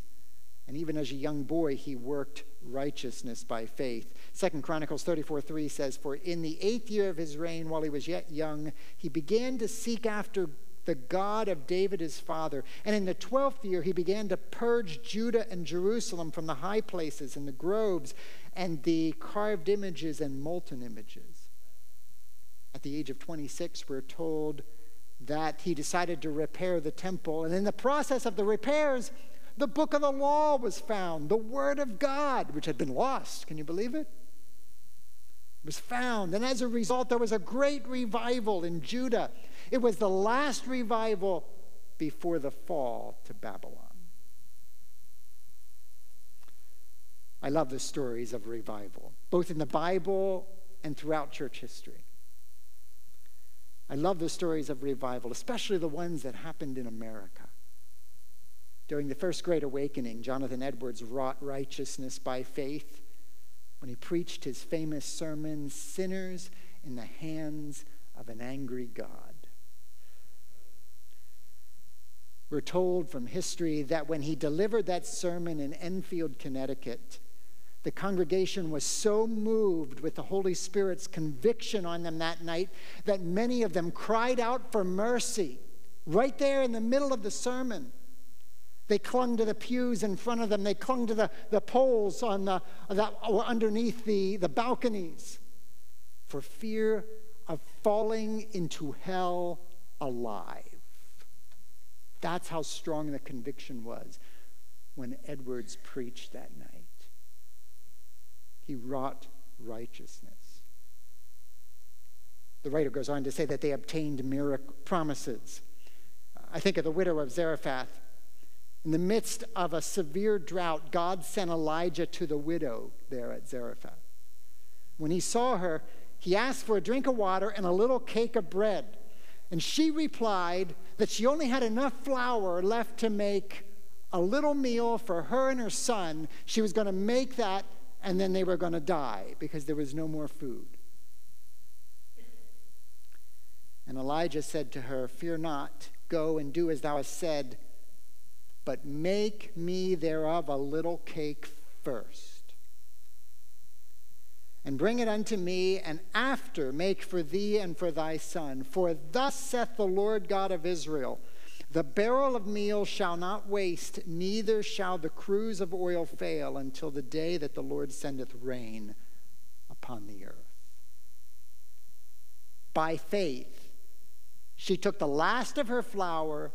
And even as a young boy, he worked righteousness by faith. Second Chronicles 34 3 says, For in the eighth year of his reign, while he was yet young, he began to seek after the God of David his father. And in the twelfth year, he began to purge Judah and Jerusalem from the high places and the groves and the carved images and molten images. At the age of 26, we're told that he decided to repair the temple. And in the process of the repairs, the book of the law was found, the word of God, which had been lost. Can you believe it? Was found. And as a result, there was a great revival in Judah. It was the last revival before the fall to Babylon. I love the stories of revival, both in the Bible and throughout church history. I love the stories of revival, especially the ones that happened in America. During the First Great Awakening, Jonathan Edwards wrought righteousness by faith when he preached his famous sermon, Sinners in the Hands of an Angry God. We're told from history that when he delivered that sermon in Enfield, Connecticut, the congregation was so moved with the Holy Spirit's conviction on them that night that many of them cried out for mercy right there in the middle of the sermon. They clung to the pews in front of them. They clung to the, the poles on the, that were underneath the, the balconies for fear of falling into hell alive. That's how strong the conviction was when Edwards preached that night. He wrought righteousness. The writer goes on to say that they obtained miracle promises. I think of the widow of Zarephath in the midst of a severe drought, God sent Elijah to the widow there at Zarephath. When he saw her, he asked for a drink of water and a little cake of bread. And she replied that she only had enough flour left to make a little meal for her and her son. She was going to make that, and then they were going to die because there was no more food. And Elijah said to her, Fear not, go and do as thou hast said but make me thereof a little cake first. And bring it unto me, and after make for thee and for thy son. For thus saith the Lord God of Israel The barrel of meal shall not waste, neither shall the cruse of oil fail, until the day that the Lord sendeth rain upon the earth. By faith, she took the last of her flour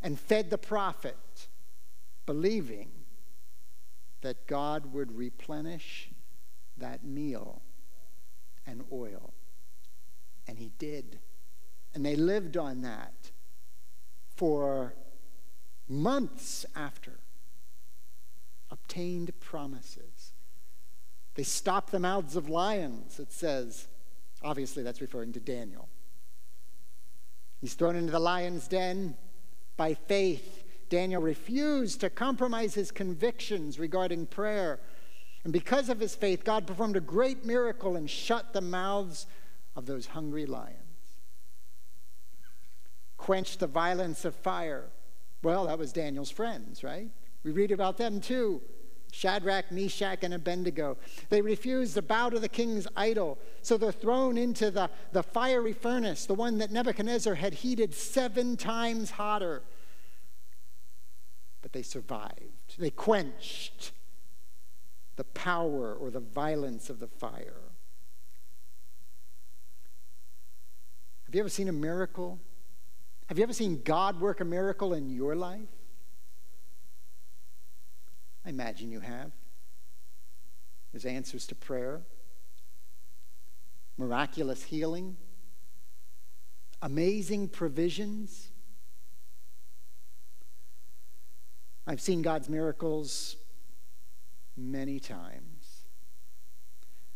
and fed the prophet believing that God would replenish that meal and oil. And He did. And they lived on that for months after. Obtained promises. They stopped the mouths of lions, it says. Obviously, that's referring to Daniel. He's thrown into the lion's den by faith. Daniel refused to compromise his convictions regarding prayer. And because of his faith, God performed a great miracle and shut the mouths of those hungry lions. Quenched the violence of fire. Well, that was Daniel's friends, right? We read about them too. Shadrach, Meshach, and Abednego. They refuse to bow to the king's idol, so they're thrown into the, the fiery furnace, the one that Nebuchadnezzar had heated seven times hotter. but they survived. They quenched the power or the violence of the fire. Have you ever seen a miracle? Have you ever seen God work a miracle in your life? I imagine you have. There's answers to prayer, miraculous healing, amazing provisions. I've seen God's miracles many times.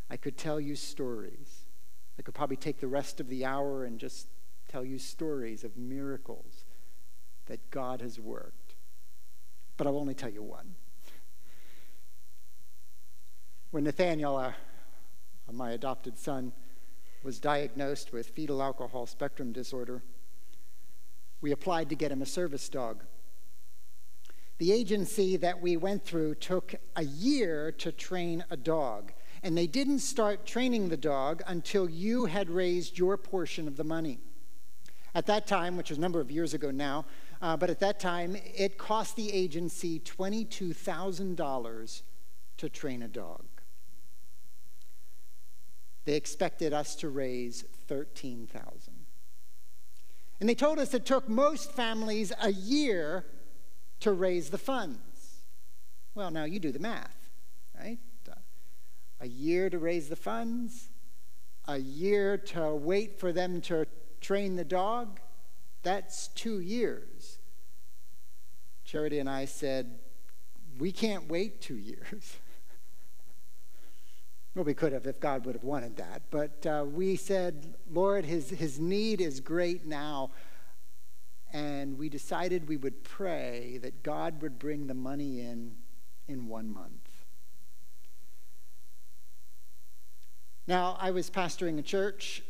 I could tell you stories. I could probably take the rest of the hour and just tell you stories of miracles that God has worked. But I'll only tell you one. When Nathaniel, uh, my adopted son, was diagnosed with fetal alcohol spectrum disorder, we applied to get him a service dog. The agency that we went through took a year to train a dog, and they didn't start training the dog until you had raised your portion of the money. At that time, which was a number of years ago now, uh, but at that time, it cost the agency $22,000 to train a dog. They expected us to raise 13,000. And they told us it took most families a year to raise the funds. Well, now you do the math, right? a year to raise the funds, a year to wait for them to train the dog. That's two years. Charity and I said, We can't wait two years. well, we could have if God would have wanted that. But uh, we said, Lord, his, his need is great now and we decided we would pray that God would bring the money in in one month. Now, I was pastoring a church.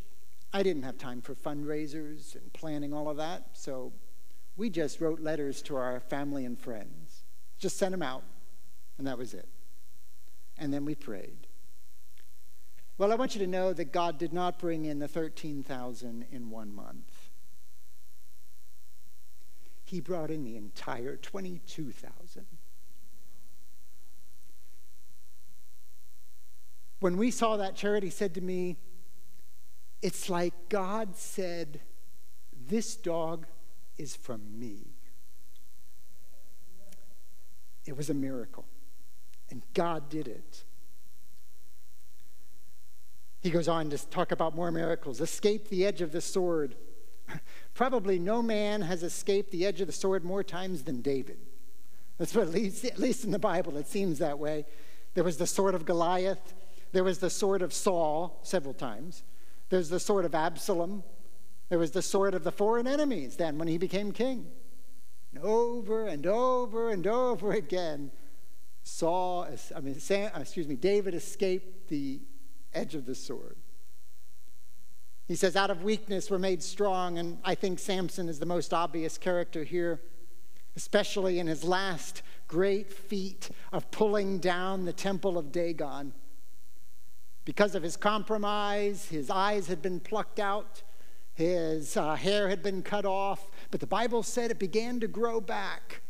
I didn't have time for fundraisers and planning all of that, so we just wrote letters to our family and friends. Just sent them out, and that was it. And then we prayed. Well, I want you to know that God did not bring in the 13,000 in one month he brought in the entire 22,000. When we saw that, Charity said to me, It's like God said, This dog is from me. It was a miracle, and God did it. He goes on to talk about more miracles. Escape the edge of the sword. Probably no man has escaped the edge of the sword more times than David. That's what, at least, at least in the Bible, it seems that way. There was the sword of Goliath, there was the sword of Saul several times, there's the sword of Absalom, there was the sword of the foreign enemies then when he became king. And over and over and over again, Saul, I mean, Sam, uh, excuse me, David escaped the edge of the sword. He says, out of weakness we're made strong. And I think Samson is the most obvious character here, especially in his last great feat of pulling down the temple of Dagon. Because of his compromise, his eyes had been plucked out, his uh, hair had been cut off, but the Bible said it began to grow back.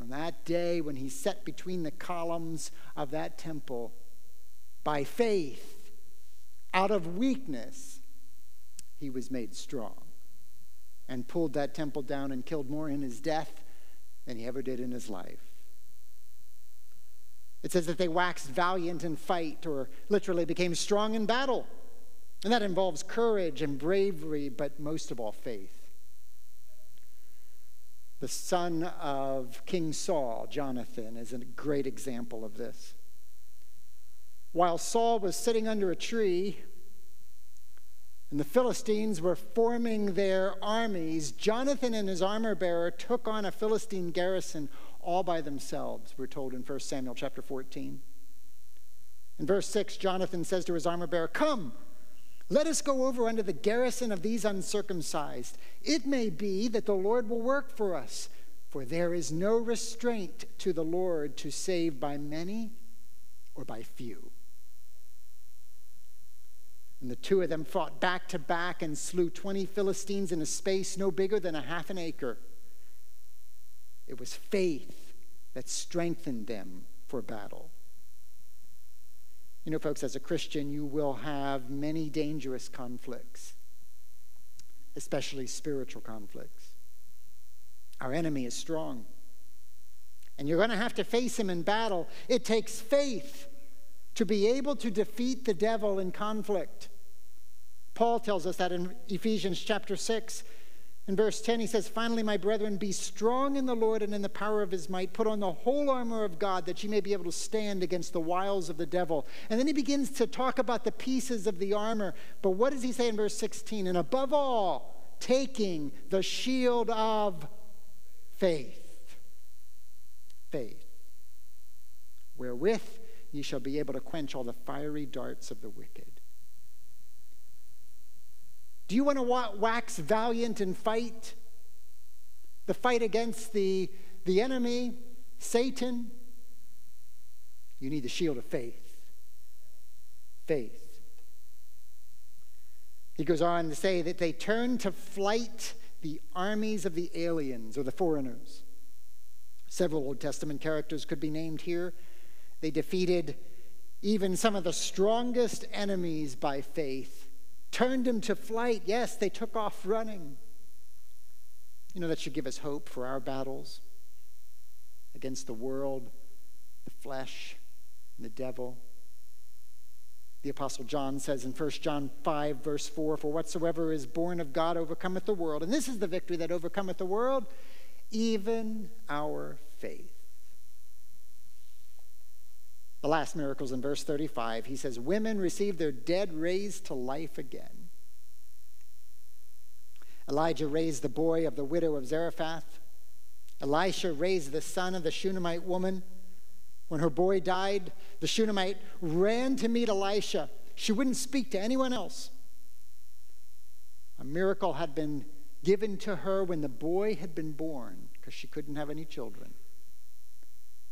On that day, when he sat between the columns of that temple, by faith, out of weakness, he was made strong and pulled that temple down and killed more in his death than he ever did in his life. It says that they waxed valiant in fight, or literally became strong in battle. And that involves courage and bravery, but most of all, faith. The son of King Saul, Jonathan, is a great example of this. While Saul was sitting under a tree and the Philistines were forming their armies, Jonathan and his armor bearer took on a Philistine garrison all by themselves, we're told in 1 Samuel chapter 14. In verse 6, Jonathan says to his armor bearer, Come, let us go over under the garrison of these uncircumcised. It may be that the Lord will work for us, for there is no restraint to the Lord to save by many or by few. And the two of them fought back to back and slew 20 Philistines in a space no bigger than a half an acre. It was faith that strengthened them for battle. You know, folks, as a Christian, you will have many dangerous conflicts, especially spiritual conflicts. Our enemy is strong, and you're going to have to face him in battle. It takes faith to be able to defeat the devil in conflict. Paul tells us that in Ephesians chapter 6. In verse 10, he says, Finally, my brethren, be strong in the Lord and in the power of his might. Put on the whole armor of God that you may be able to stand against the wiles of the devil. And then he begins to talk about the pieces of the armor. But what does he say in verse 16? And above all, taking the shield of faith. Faith. Wherewith ye shall be able to quench all the fiery darts of the wicked. Do you want to wax valiant and fight? The fight against the, the enemy, Satan? You need the shield of faith. Faith. He goes on to say that they turned to flight the armies of the aliens or the foreigners. Several Old Testament characters could be named here. They defeated even some of the strongest enemies by faith turned him to flight. Yes, they took off running. You know, that should give us hope for our battles against the world, the flesh, and the devil. The Apostle John says in 1 John 5, verse 4 For whatsoever is born of God overcometh the world. And this is the victory that overcometh the world, even our faith. The last miracles in verse 35, he says, Women received their dead raised to life again. Elijah raised the boy of the widow of Zarephath. Elisha raised the son of the Shunammite woman. When her boy died, the Shunammite ran to meet Elisha. She wouldn't speak to anyone else. A miracle had been given to her when the boy had been born because she couldn't have any children.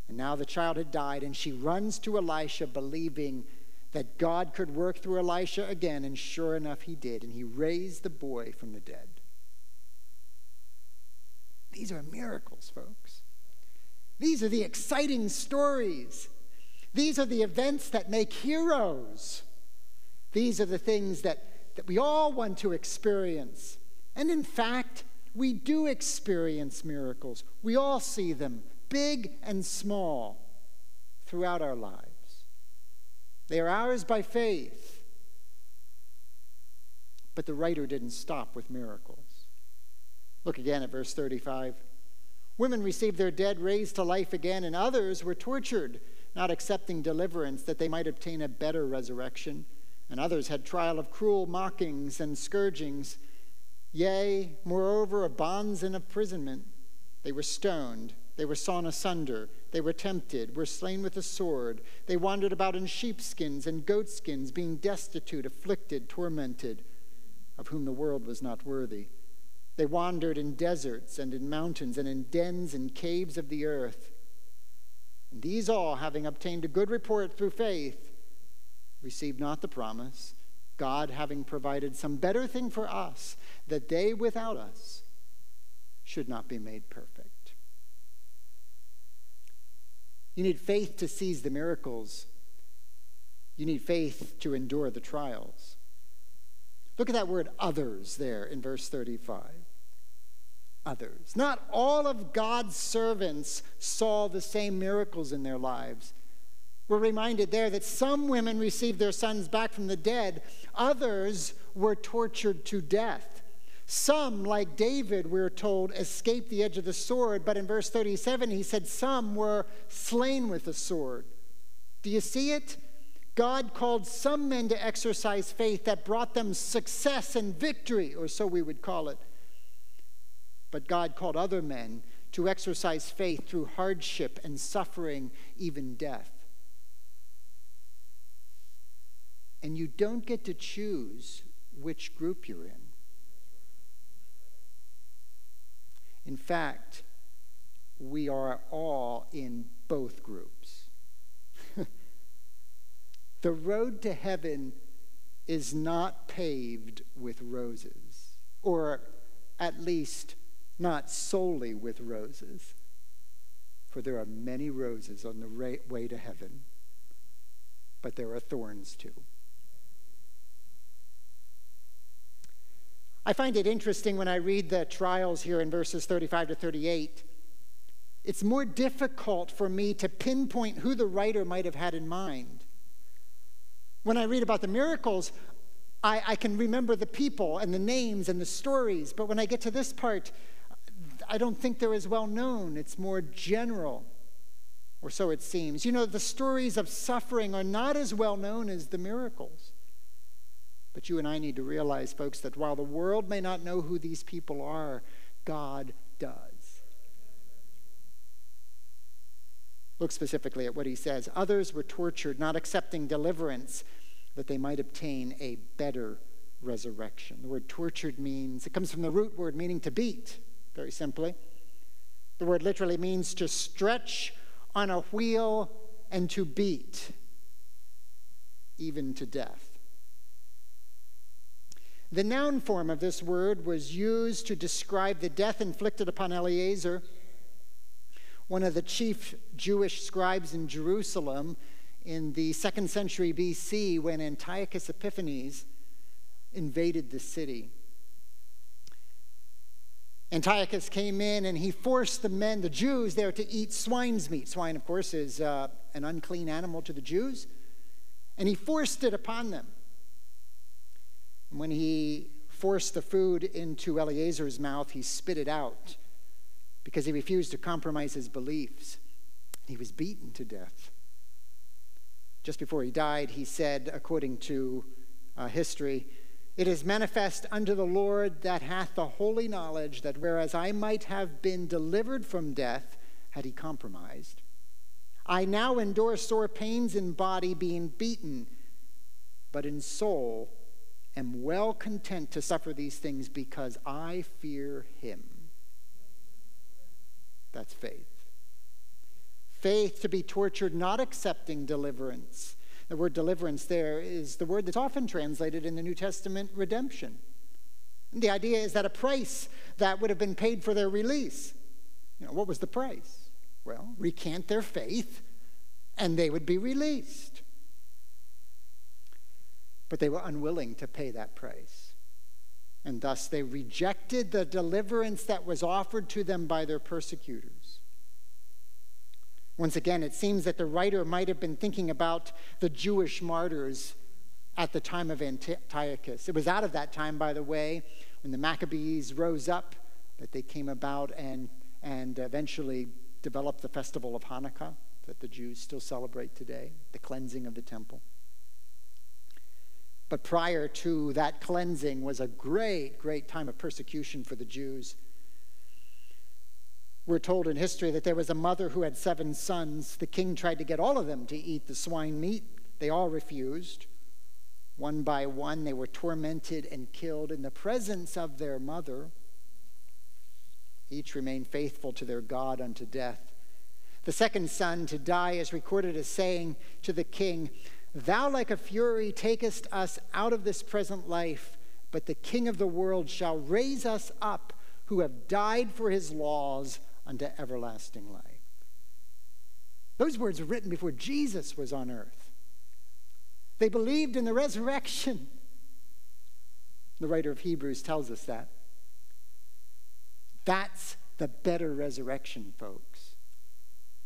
And now the child had died, and she runs to Elisha believing that God could work through Elisha again, and sure enough, he did. And he raised the boy from the dead. These are miracles, folks. These are the exciting stories. These are the events that make heroes. These are the things that, that we all want to experience. And in fact, we do experience miracles. We all see them big and small, throughout our lives. They are ours by faith. But the writer didn't stop with miracles. Look again at verse 35. Women received their dead raised to life again, and others were tortured, not accepting deliverance that they might obtain a better resurrection. And others had trial of cruel mockings and scourgings, yea, moreover, of bonds and imprisonment. They were stoned they were sawn asunder. They were tempted, were slain with a sword. They wandered about in sheepskins and goatskins, being destitute, afflicted, tormented, of whom the world was not worthy. They wandered in deserts and in mountains and in dens and caves of the earth. And these all, having obtained a good report through faith, received not the promise, God having provided some better thing for us, that they without us should not be made perfect. You need faith to seize the miracles. You need faith to endure the trials. Look at that word others there in verse 35. Others. Not all of God's servants saw the same miracles in their lives. We're reminded there that some women received their sons back from the dead, others were tortured to death. Some, like David, we're told, escaped the edge of the sword, but in verse 37, he said some were slain with the sword. Do you see it? God called some men to exercise faith that brought them success and victory, or so we would call it. But God called other men to exercise faith through hardship and suffering, even death. And you don't get to choose which group you're in. In fact, we are all in both groups. the road to heaven is not paved with roses, or at least not solely with roses. For there are many roses on the way to heaven, but there are thorns too. I find it interesting when I read the trials here in verses 35 to 38. It's more difficult for me to pinpoint who the writer might have had in mind. When I read about the miracles, I, I, can remember the people and the names and the stories, but when I get to this part, I don't think they're as well known. It's more general, or so it seems. You know, the stories of suffering are not as well known as the miracles. But you and I need to realize, folks, that while the world may not know who these people are, God does. Look specifically at what he says. Others were tortured, not accepting deliverance, that they might obtain a better resurrection. The word tortured means, it comes from the root word meaning to beat, very simply. The word literally means to stretch on a wheel and to beat, even to death. The noun form of this word was used to describe the death inflicted upon Eleazar, one of the chief Jewish scribes in Jerusalem in the second century BC when Antiochus Epiphanes invaded the city. Antiochus came in and he forced the men, the Jews, there to eat swine's meat. Swine, of course, is uh, an unclean animal to the Jews. And he forced it upon them. When he forced the food into Eleazar's mouth, he spit it out because he refused to compromise his beliefs. He was beaten to death. Just before he died, he said, according to uh, history, It is manifest unto the Lord that hath the holy knowledge that whereas I might have been delivered from death, had he compromised, I now endure sore pains in body, being beaten, but in soul am well content to suffer these things because I fear him. That's faith. Faith to be tortured, not accepting deliverance. The word deliverance there is the word that's often translated in the New Testament redemption. And the idea is that a price that would have been paid for their release. You know, what was the price? Well, recant their faith and they would be released but they were unwilling to pay that price. And thus they rejected the deliverance that was offered to them by their persecutors. Once again, it seems that the writer might have been thinking about the Jewish martyrs at the time of Antiochus. It was out of that time, by the way, when the Maccabees rose up, that they came about and, and eventually developed the festival of Hanukkah that the Jews still celebrate today, the cleansing of the temple. But prior to that cleansing was a great, great time of persecution for the Jews. We're told in history that there was a mother who had seven sons. The king tried to get all of them to eat the swine meat. They all refused. One by one, they were tormented and killed in the presence of their mother. Each remained faithful to their God unto death. The second son to die is recorded as saying to the king, Thou, like a fury, takest us out of this present life, but the King of the world shall raise us up who have died for his laws unto everlasting life. Those words were written before Jesus was on earth. They believed in the resurrection. The writer of Hebrews tells us that. That's the better resurrection, folks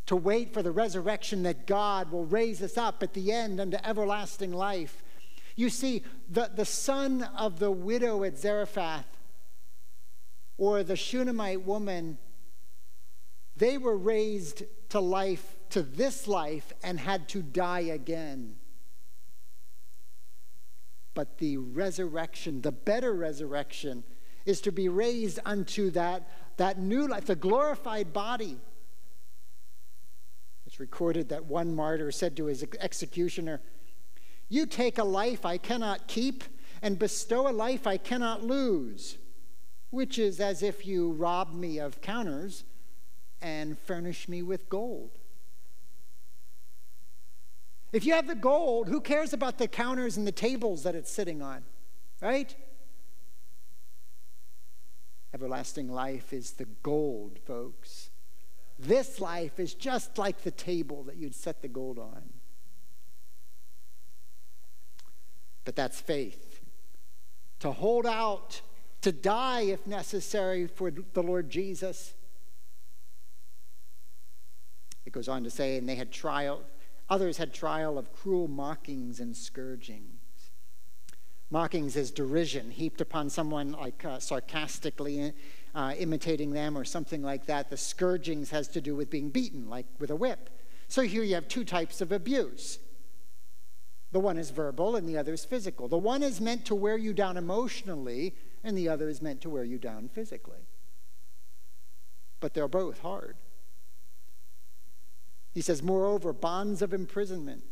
to wait for the resurrection that God will raise us up at the end unto everlasting life. You see, the, the son of the widow at Zarephath or the Shunammite woman, they were raised to life, to this life, and had to die again. But the resurrection, the better resurrection, is to be raised unto that, that new life, the glorified body it's recorded that one martyr said to his executioner, You take a life I cannot keep and bestow a life I cannot lose, which is as if you rob me of counters and furnish me with gold. If you have the gold, who cares about the counters and the tables that it's sitting on, right? Everlasting life is the gold, folks this life is just like the table that you'd set the gold on. But that's faith. To hold out, to die if necessary for the Lord Jesus. It goes on to say, and they had trial, others had trial of cruel mockings and scourgings. Mockings is derision heaped upon someone like uh, sarcastically uh, imitating them or something like that. The scourgings has to do with being beaten, like with a whip. So here you have two types of abuse. The one is verbal and the other is physical. The one is meant to wear you down emotionally, and the other is meant to wear you down physically. But they're both hard. He says, moreover, bonds of imprisonment.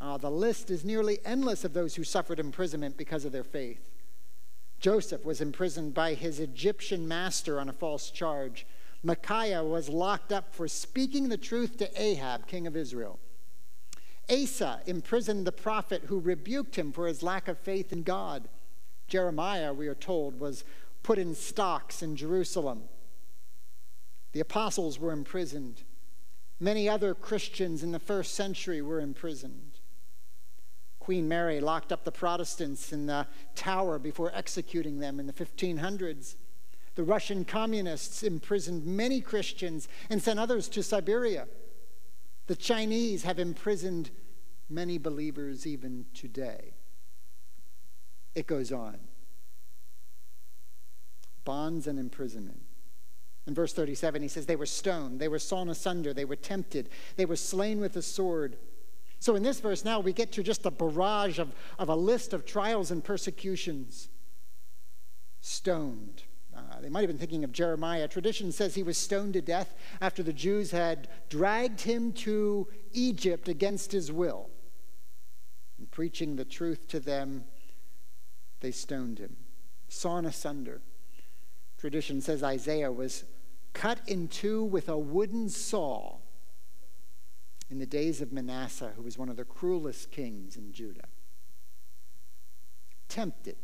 Uh, the list is nearly endless of those who suffered imprisonment because of their faith. Joseph was imprisoned by his Egyptian master on a false charge. Micaiah was locked up for speaking the truth to Ahab, king of Israel. Asa imprisoned the prophet who rebuked him for his lack of faith in God. Jeremiah, we are told, was put in stocks in Jerusalem. The apostles were imprisoned. Many other Christians in the first century were imprisoned. Queen Mary locked up the Protestants in the tower before executing them in the 1500s. The Russian communists imprisoned many Christians and sent others to Siberia. The Chinese have imprisoned many believers even today. It goes on. Bonds and imprisonment. In verse 37, he says, They were stoned, they were sawn asunder, they were tempted, they were slain with a sword. So in this verse now, we get to just a barrage of, of a list of trials and persecutions. Stoned, uh, they might have been thinking of Jeremiah. Tradition says he was stoned to death after the Jews had dragged him to Egypt against his will. And preaching the truth to them, they stoned him, sawn asunder. Tradition says Isaiah was cut in two with a wooden saw in the days of Manasseh, who was one of the cruelest kings in Judah. Tempted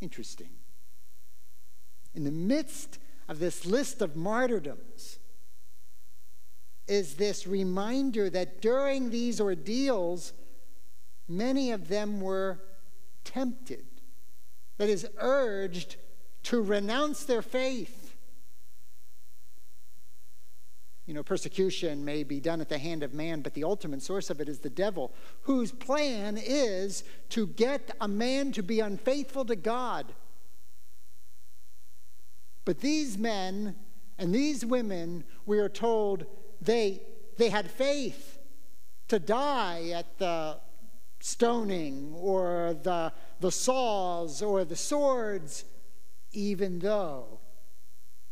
Interesting. In the midst of this list of martyrdoms is this reminder that during these ordeals, many of them were tempted, that is, urged to renounce their faith you know, persecution may be done at the hand of man, but the ultimate source of it is the devil, whose plan is to get a man to be unfaithful to God. But these men and these women, we are told, they, they had faith to die at the stoning or the, the saws or the swords, even though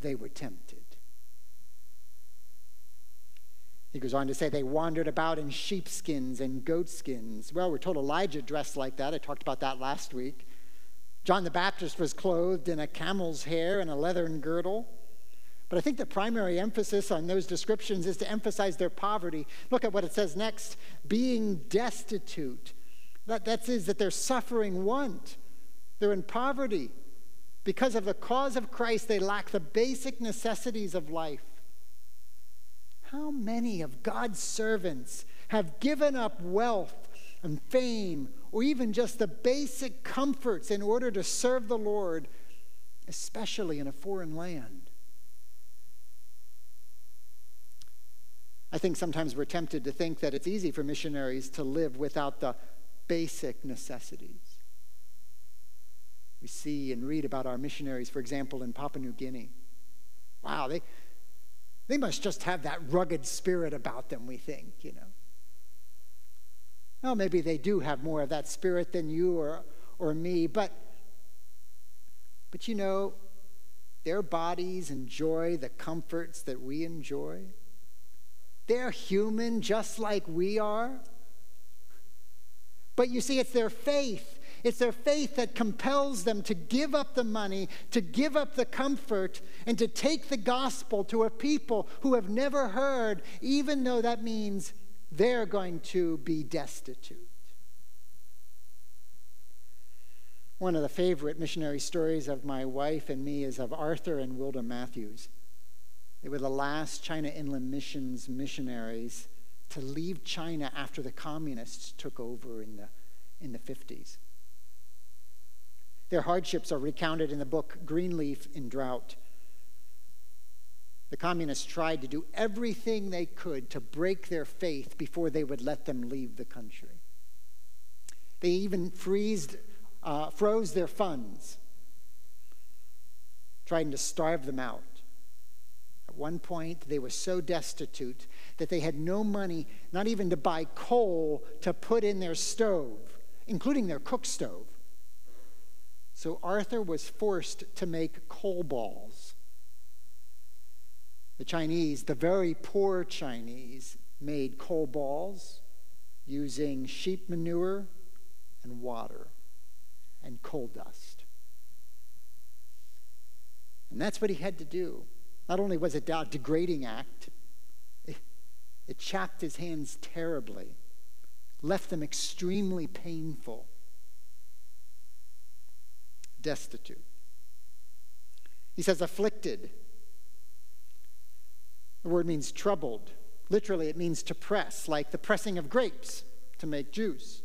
they were tempted. He goes on to say they wandered about in sheepskins and goatskins. Well, we're told Elijah dressed like that. I talked about that last week. John the Baptist was clothed in a camel's hair and a leathern girdle. But I think the primary emphasis on those descriptions is to emphasize their poverty. Look at what it says next being destitute. That, that is that they're suffering want, they're in poverty. Because of the cause of Christ, they lack the basic necessities of life. How many of God's servants have given up wealth and fame or even just the basic comforts in order to serve the Lord, especially in a foreign land? I think sometimes we're tempted to think that it's easy for missionaries to live without the basic necessities. We see and read about our missionaries, for example, in Papua New Guinea. Wow, they, they must just have that rugged spirit about them, we think, you know. Well, maybe they do have more of that spirit than you or, or me, but, but you know, their bodies enjoy the comforts that we enjoy. They're human just like we are. But you see, it's their faith it's their faith that compels them to give up the money, to give up the comfort, and to take the gospel to a people who have never heard, even though that means they're going to be destitute. One of the favorite missionary stories of my wife and me is of Arthur and Wilda Matthews. They were the last China Inland Missions missionaries to leave China after the communists took over in the, in the 50s. Their hardships are recounted in the book Greenleaf in Drought. The communists tried to do everything they could to break their faith before they would let them leave the country. They even freezed, uh, froze their funds, trying to starve them out. At one point, they were so destitute that they had no money, not even to buy coal to put in their stove, including their cook stove. So Arthur was forced to make coal balls. The Chinese, the very poor Chinese, made coal balls using sheep manure and water and coal dust. And that's what he had to do. Not only was it a degrading act, it, chapped his hands terribly, left them extremely painful, destitute. He says, afflicted. The word means troubled. Literally, it means to press, like the pressing of grapes to make juice.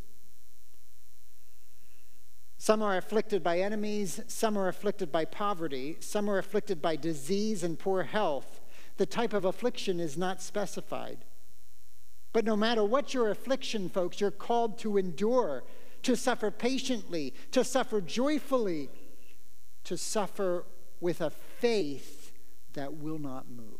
Some are afflicted by enemies, some are afflicted by poverty, some are afflicted by disease and poor health. The type of affliction is not specified. But no matter what your affliction, folks, you're called to endure, to suffer patiently, to suffer joyfully, to suffer with a faith that will not move.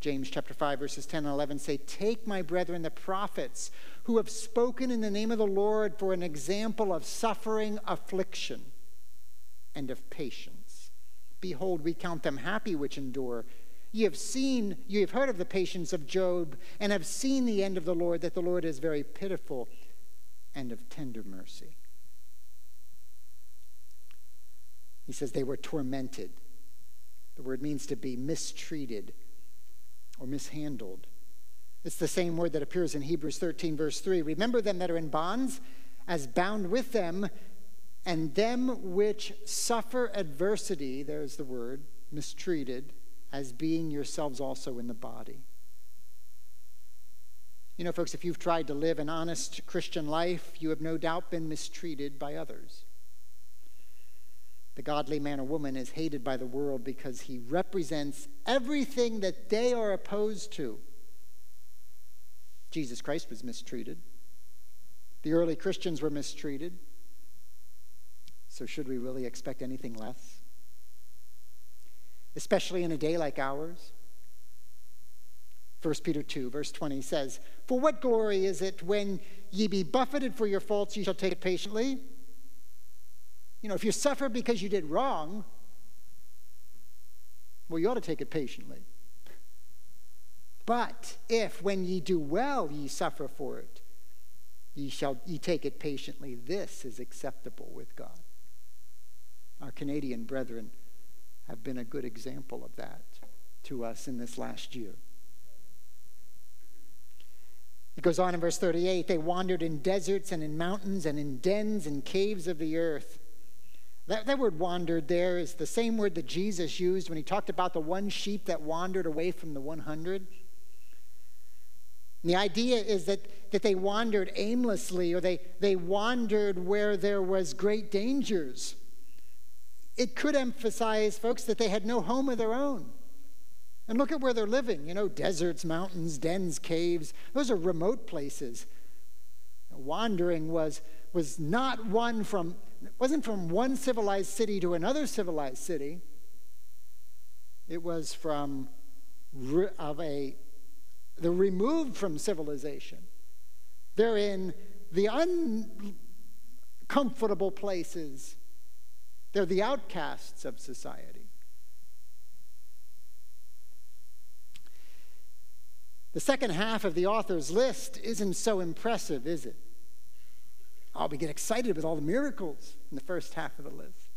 James chapter 5 verses 10 and 11 say, "Take my brethren the prophets who have spoken in the name of the Lord for an example of suffering, affliction, and of patience. Behold, we count them happy which endure. Ye have seen, ye have heard of the patience of Job, and have seen the end of the Lord, that the Lord is very pitiful and of tender mercy." He says they were tormented. The word means to be mistreated or mishandled. It's the same word that appears in Hebrews 13, verse 3. Remember them that are in bonds as bound with them, and them which suffer adversity, there's the word, mistreated, as being yourselves also in the body. You know, folks, if you've tried to live an honest Christian life, you have no doubt been mistreated by others. The godly man or woman is hated by the world because he represents everything that they are opposed to. Jesus Christ was mistreated. The early Christians were mistreated. So, should we really expect anything less? Especially in a day like ours? 1 Peter 2, verse 20 says, For what glory is it when ye be buffeted for your faults, ye shall take it patiently? You know, if you suffer because you did wrong, well, you ought to take it patiently. But if when ye do well ye suffer for it, ye shall ye take it patiently, this is acceptable with God. Our Canadian brethren have been a good example of that to us in this last year. It goes on in verse 38 they wandered in deserts and in mountains and in dens and caves of the earth. That, that word wandered there is the same word that Jesus used when he talked about the one sheep that wandered away from the 100. And the idea is that, that they wandered aimlessly or they, they wandered where there was great dangers. It could emphasize, folks, that they had no home of their own. And look at where they're living you know, deserts, mountains, dens, caves. Those are remote places. Wandering was, was not one from wasn't from one civilized city to another civilized city. It was from of a the removed from civilization. They're in the uncomfortable places. They're the outcasts of society. The second half of the author's list isn't so impressive, is it? Oh, we get excited with all the miracles in the first half of the list.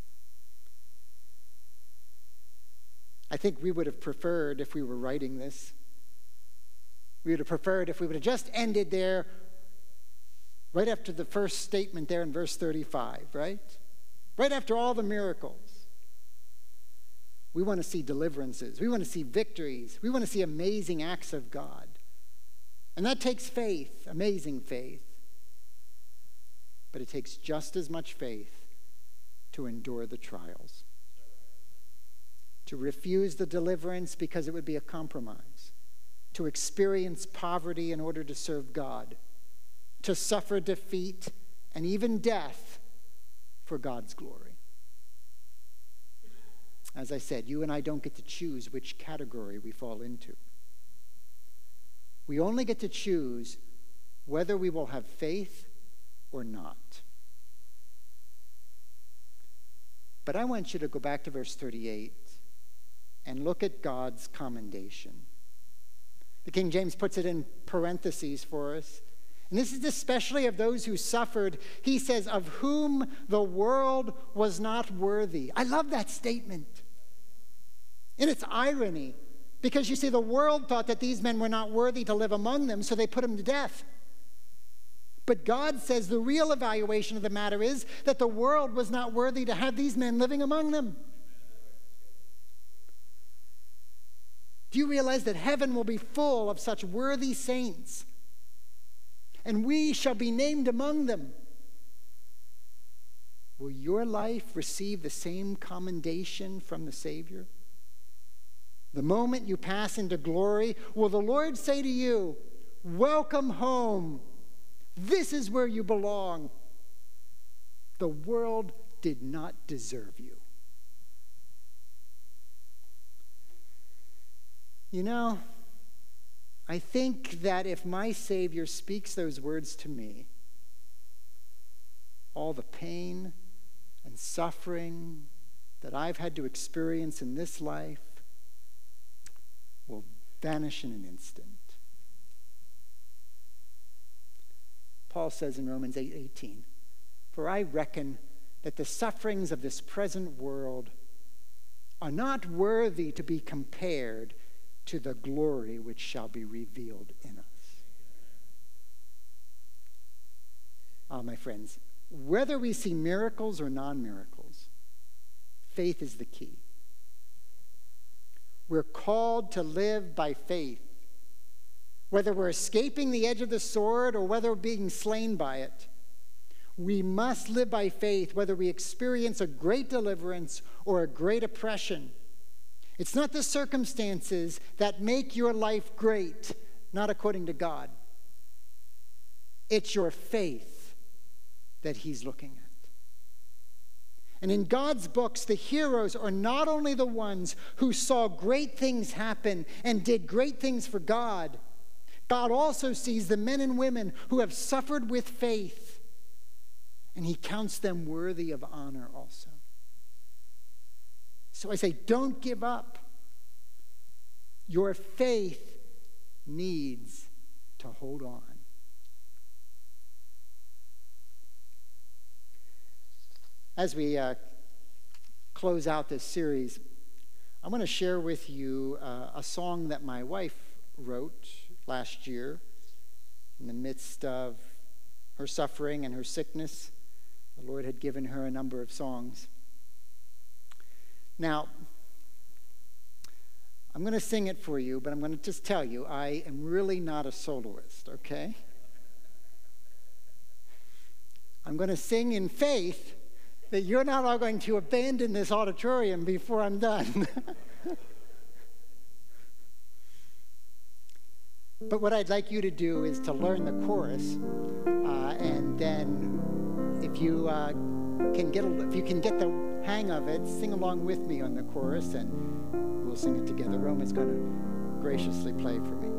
I think we would have preferred if we were writing this. We would have preferred if we would have just ended there Right after the first statement there in verse 35, right? Right after all the miracles. We want to see deliverances. We want to see victories. We want to see amazing acts of God. And that takes faith, amazing faith. But it takes just as much faith to endure the trials, to refuse the deliverance because it would be a compromise, to experience poverty in order to serve God, to suffer defeat and even death for God's glory. As I said, you and I don't get to choose which category we fall into. We only get to choose whether we will have faith or not. But I want you to go back to verse 38 and look at God's commendation. The King James puts it in parentheses for us. And this is especially of those who suffered. He says, Of whom the world was not worthy. I love that statement. In it's irony because you see, the world thought that these men were not worthy to live among them, so they put them to death. But God says the real evaluation of the matter is that the world was not worthy to have these men living among them. Do you realize that heaven will be full of such worthy saints? And we shall be named among them. Will your life receive the same commendation from the Savior? The moment you pass into glory, will the Lord say to you, Welcome home. This is where you belong. The world did not deserve you. You know, I think that if my Savior speaks those words to me, all the pain and suffering that I've had to experience in this life will vanish in an instant. Paul says in Romans 8 18, For I reckon that the sufferings of this present world are not worthy to be compared to the glory which shall be revealed in us. Ah, my friends, whether we see miracles or non miracles, faith is the key. We're called to live by faith. Whether we're escaping the edge of the sword or whether we're being slain by it, we must live by faith whether we experience a great deliverance or a great oppression. It's not the circumstances that make your life great, not according to God. It's your faith that He's looking at. And in God's books, the heroes are not only the ones who saw great things happen and did great things for God, God also sees the men and women who have suffered with faith, and He counts them worthy of honor also. So I say, don't give up. Your faith needs to hold on. As we uh, close out this series, I'm going to share with you uh, a song that my wife wrote last year in the midst of her suffering and her sickness. The Lord had given her a number of songs. Now, I'm going to sing it for you, but I'm going to just tell you I am really not a soloist, okay? I'm going to sing in faith that you're not all going to abandon this auditorium before I'm done. but what I'd like you to do is to learn the chorus, uh, and then if you uh, can get a, if you can get the hang of it, sing along with me on the chorus, and we'll sing it together. Roman's going to graciously play for me.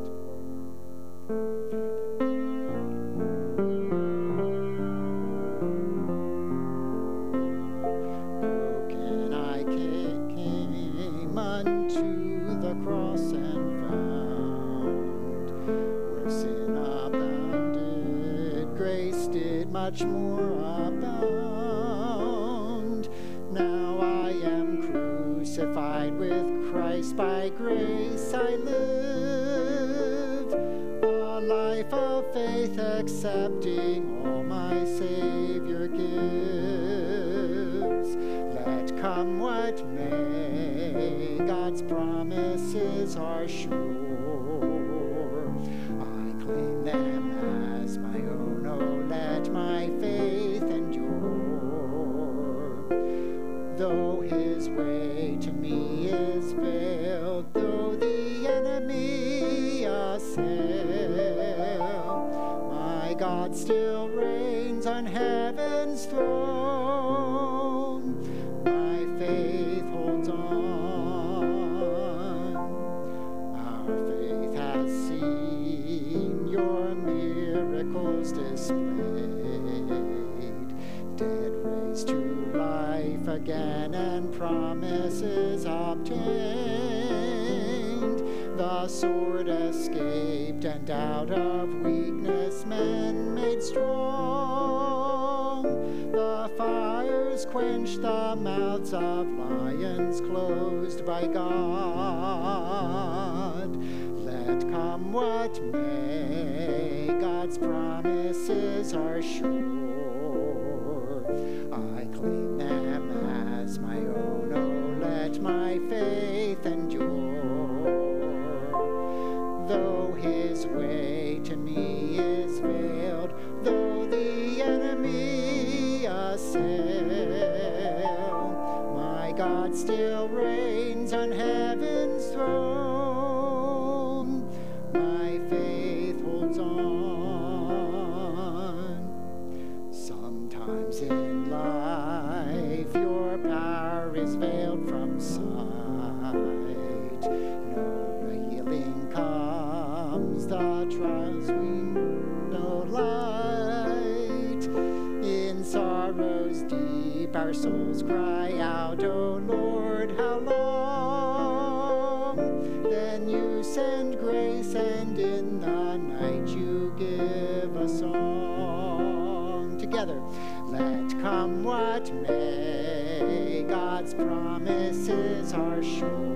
Promises we light. In sorrows deep our souls cry out, O Lord, how long? Then you send grace, and in the night you give a song. Together, let come what may, God's promises are sure.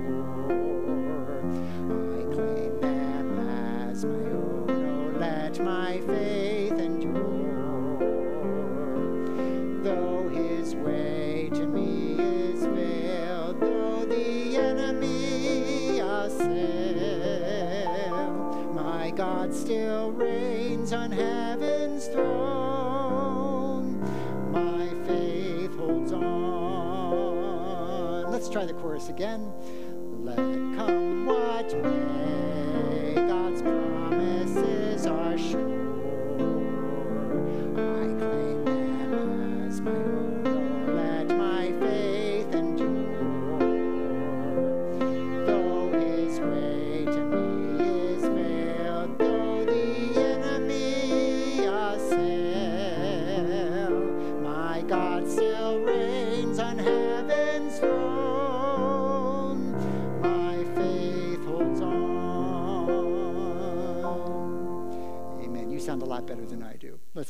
Chorus again.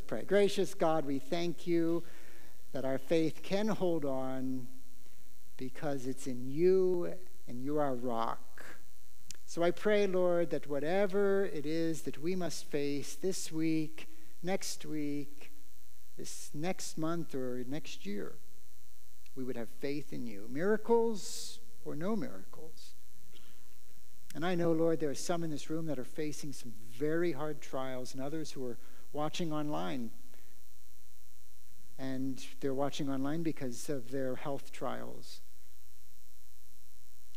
Pray. Gracious God, we thank you that our faith can hold on because it's in you and you are rock. So I pray, Lord, that whatever it is that we must face this week, next week, this next month, or next year, we would have faith in you. Miracles or no miracles. And I know, Lord, there are some in this room that are facing some very hard trials, and others who are watching online. And they're watching online because of their health trials.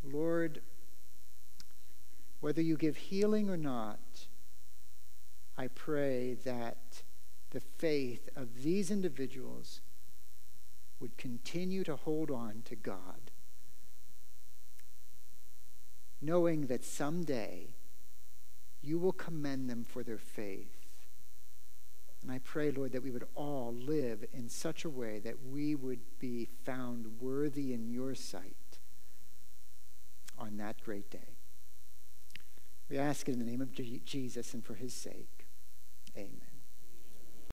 Lord, whether you give healing or not, I pray that the faith of these individuals would continue to hold on to God, knowing that someday you will commend them for their faith. And I pray, Lord, that we would all live in such a way that we would be found worthy in your sight on that great day. We ask it in the name of Jesus and for his sake. Amen.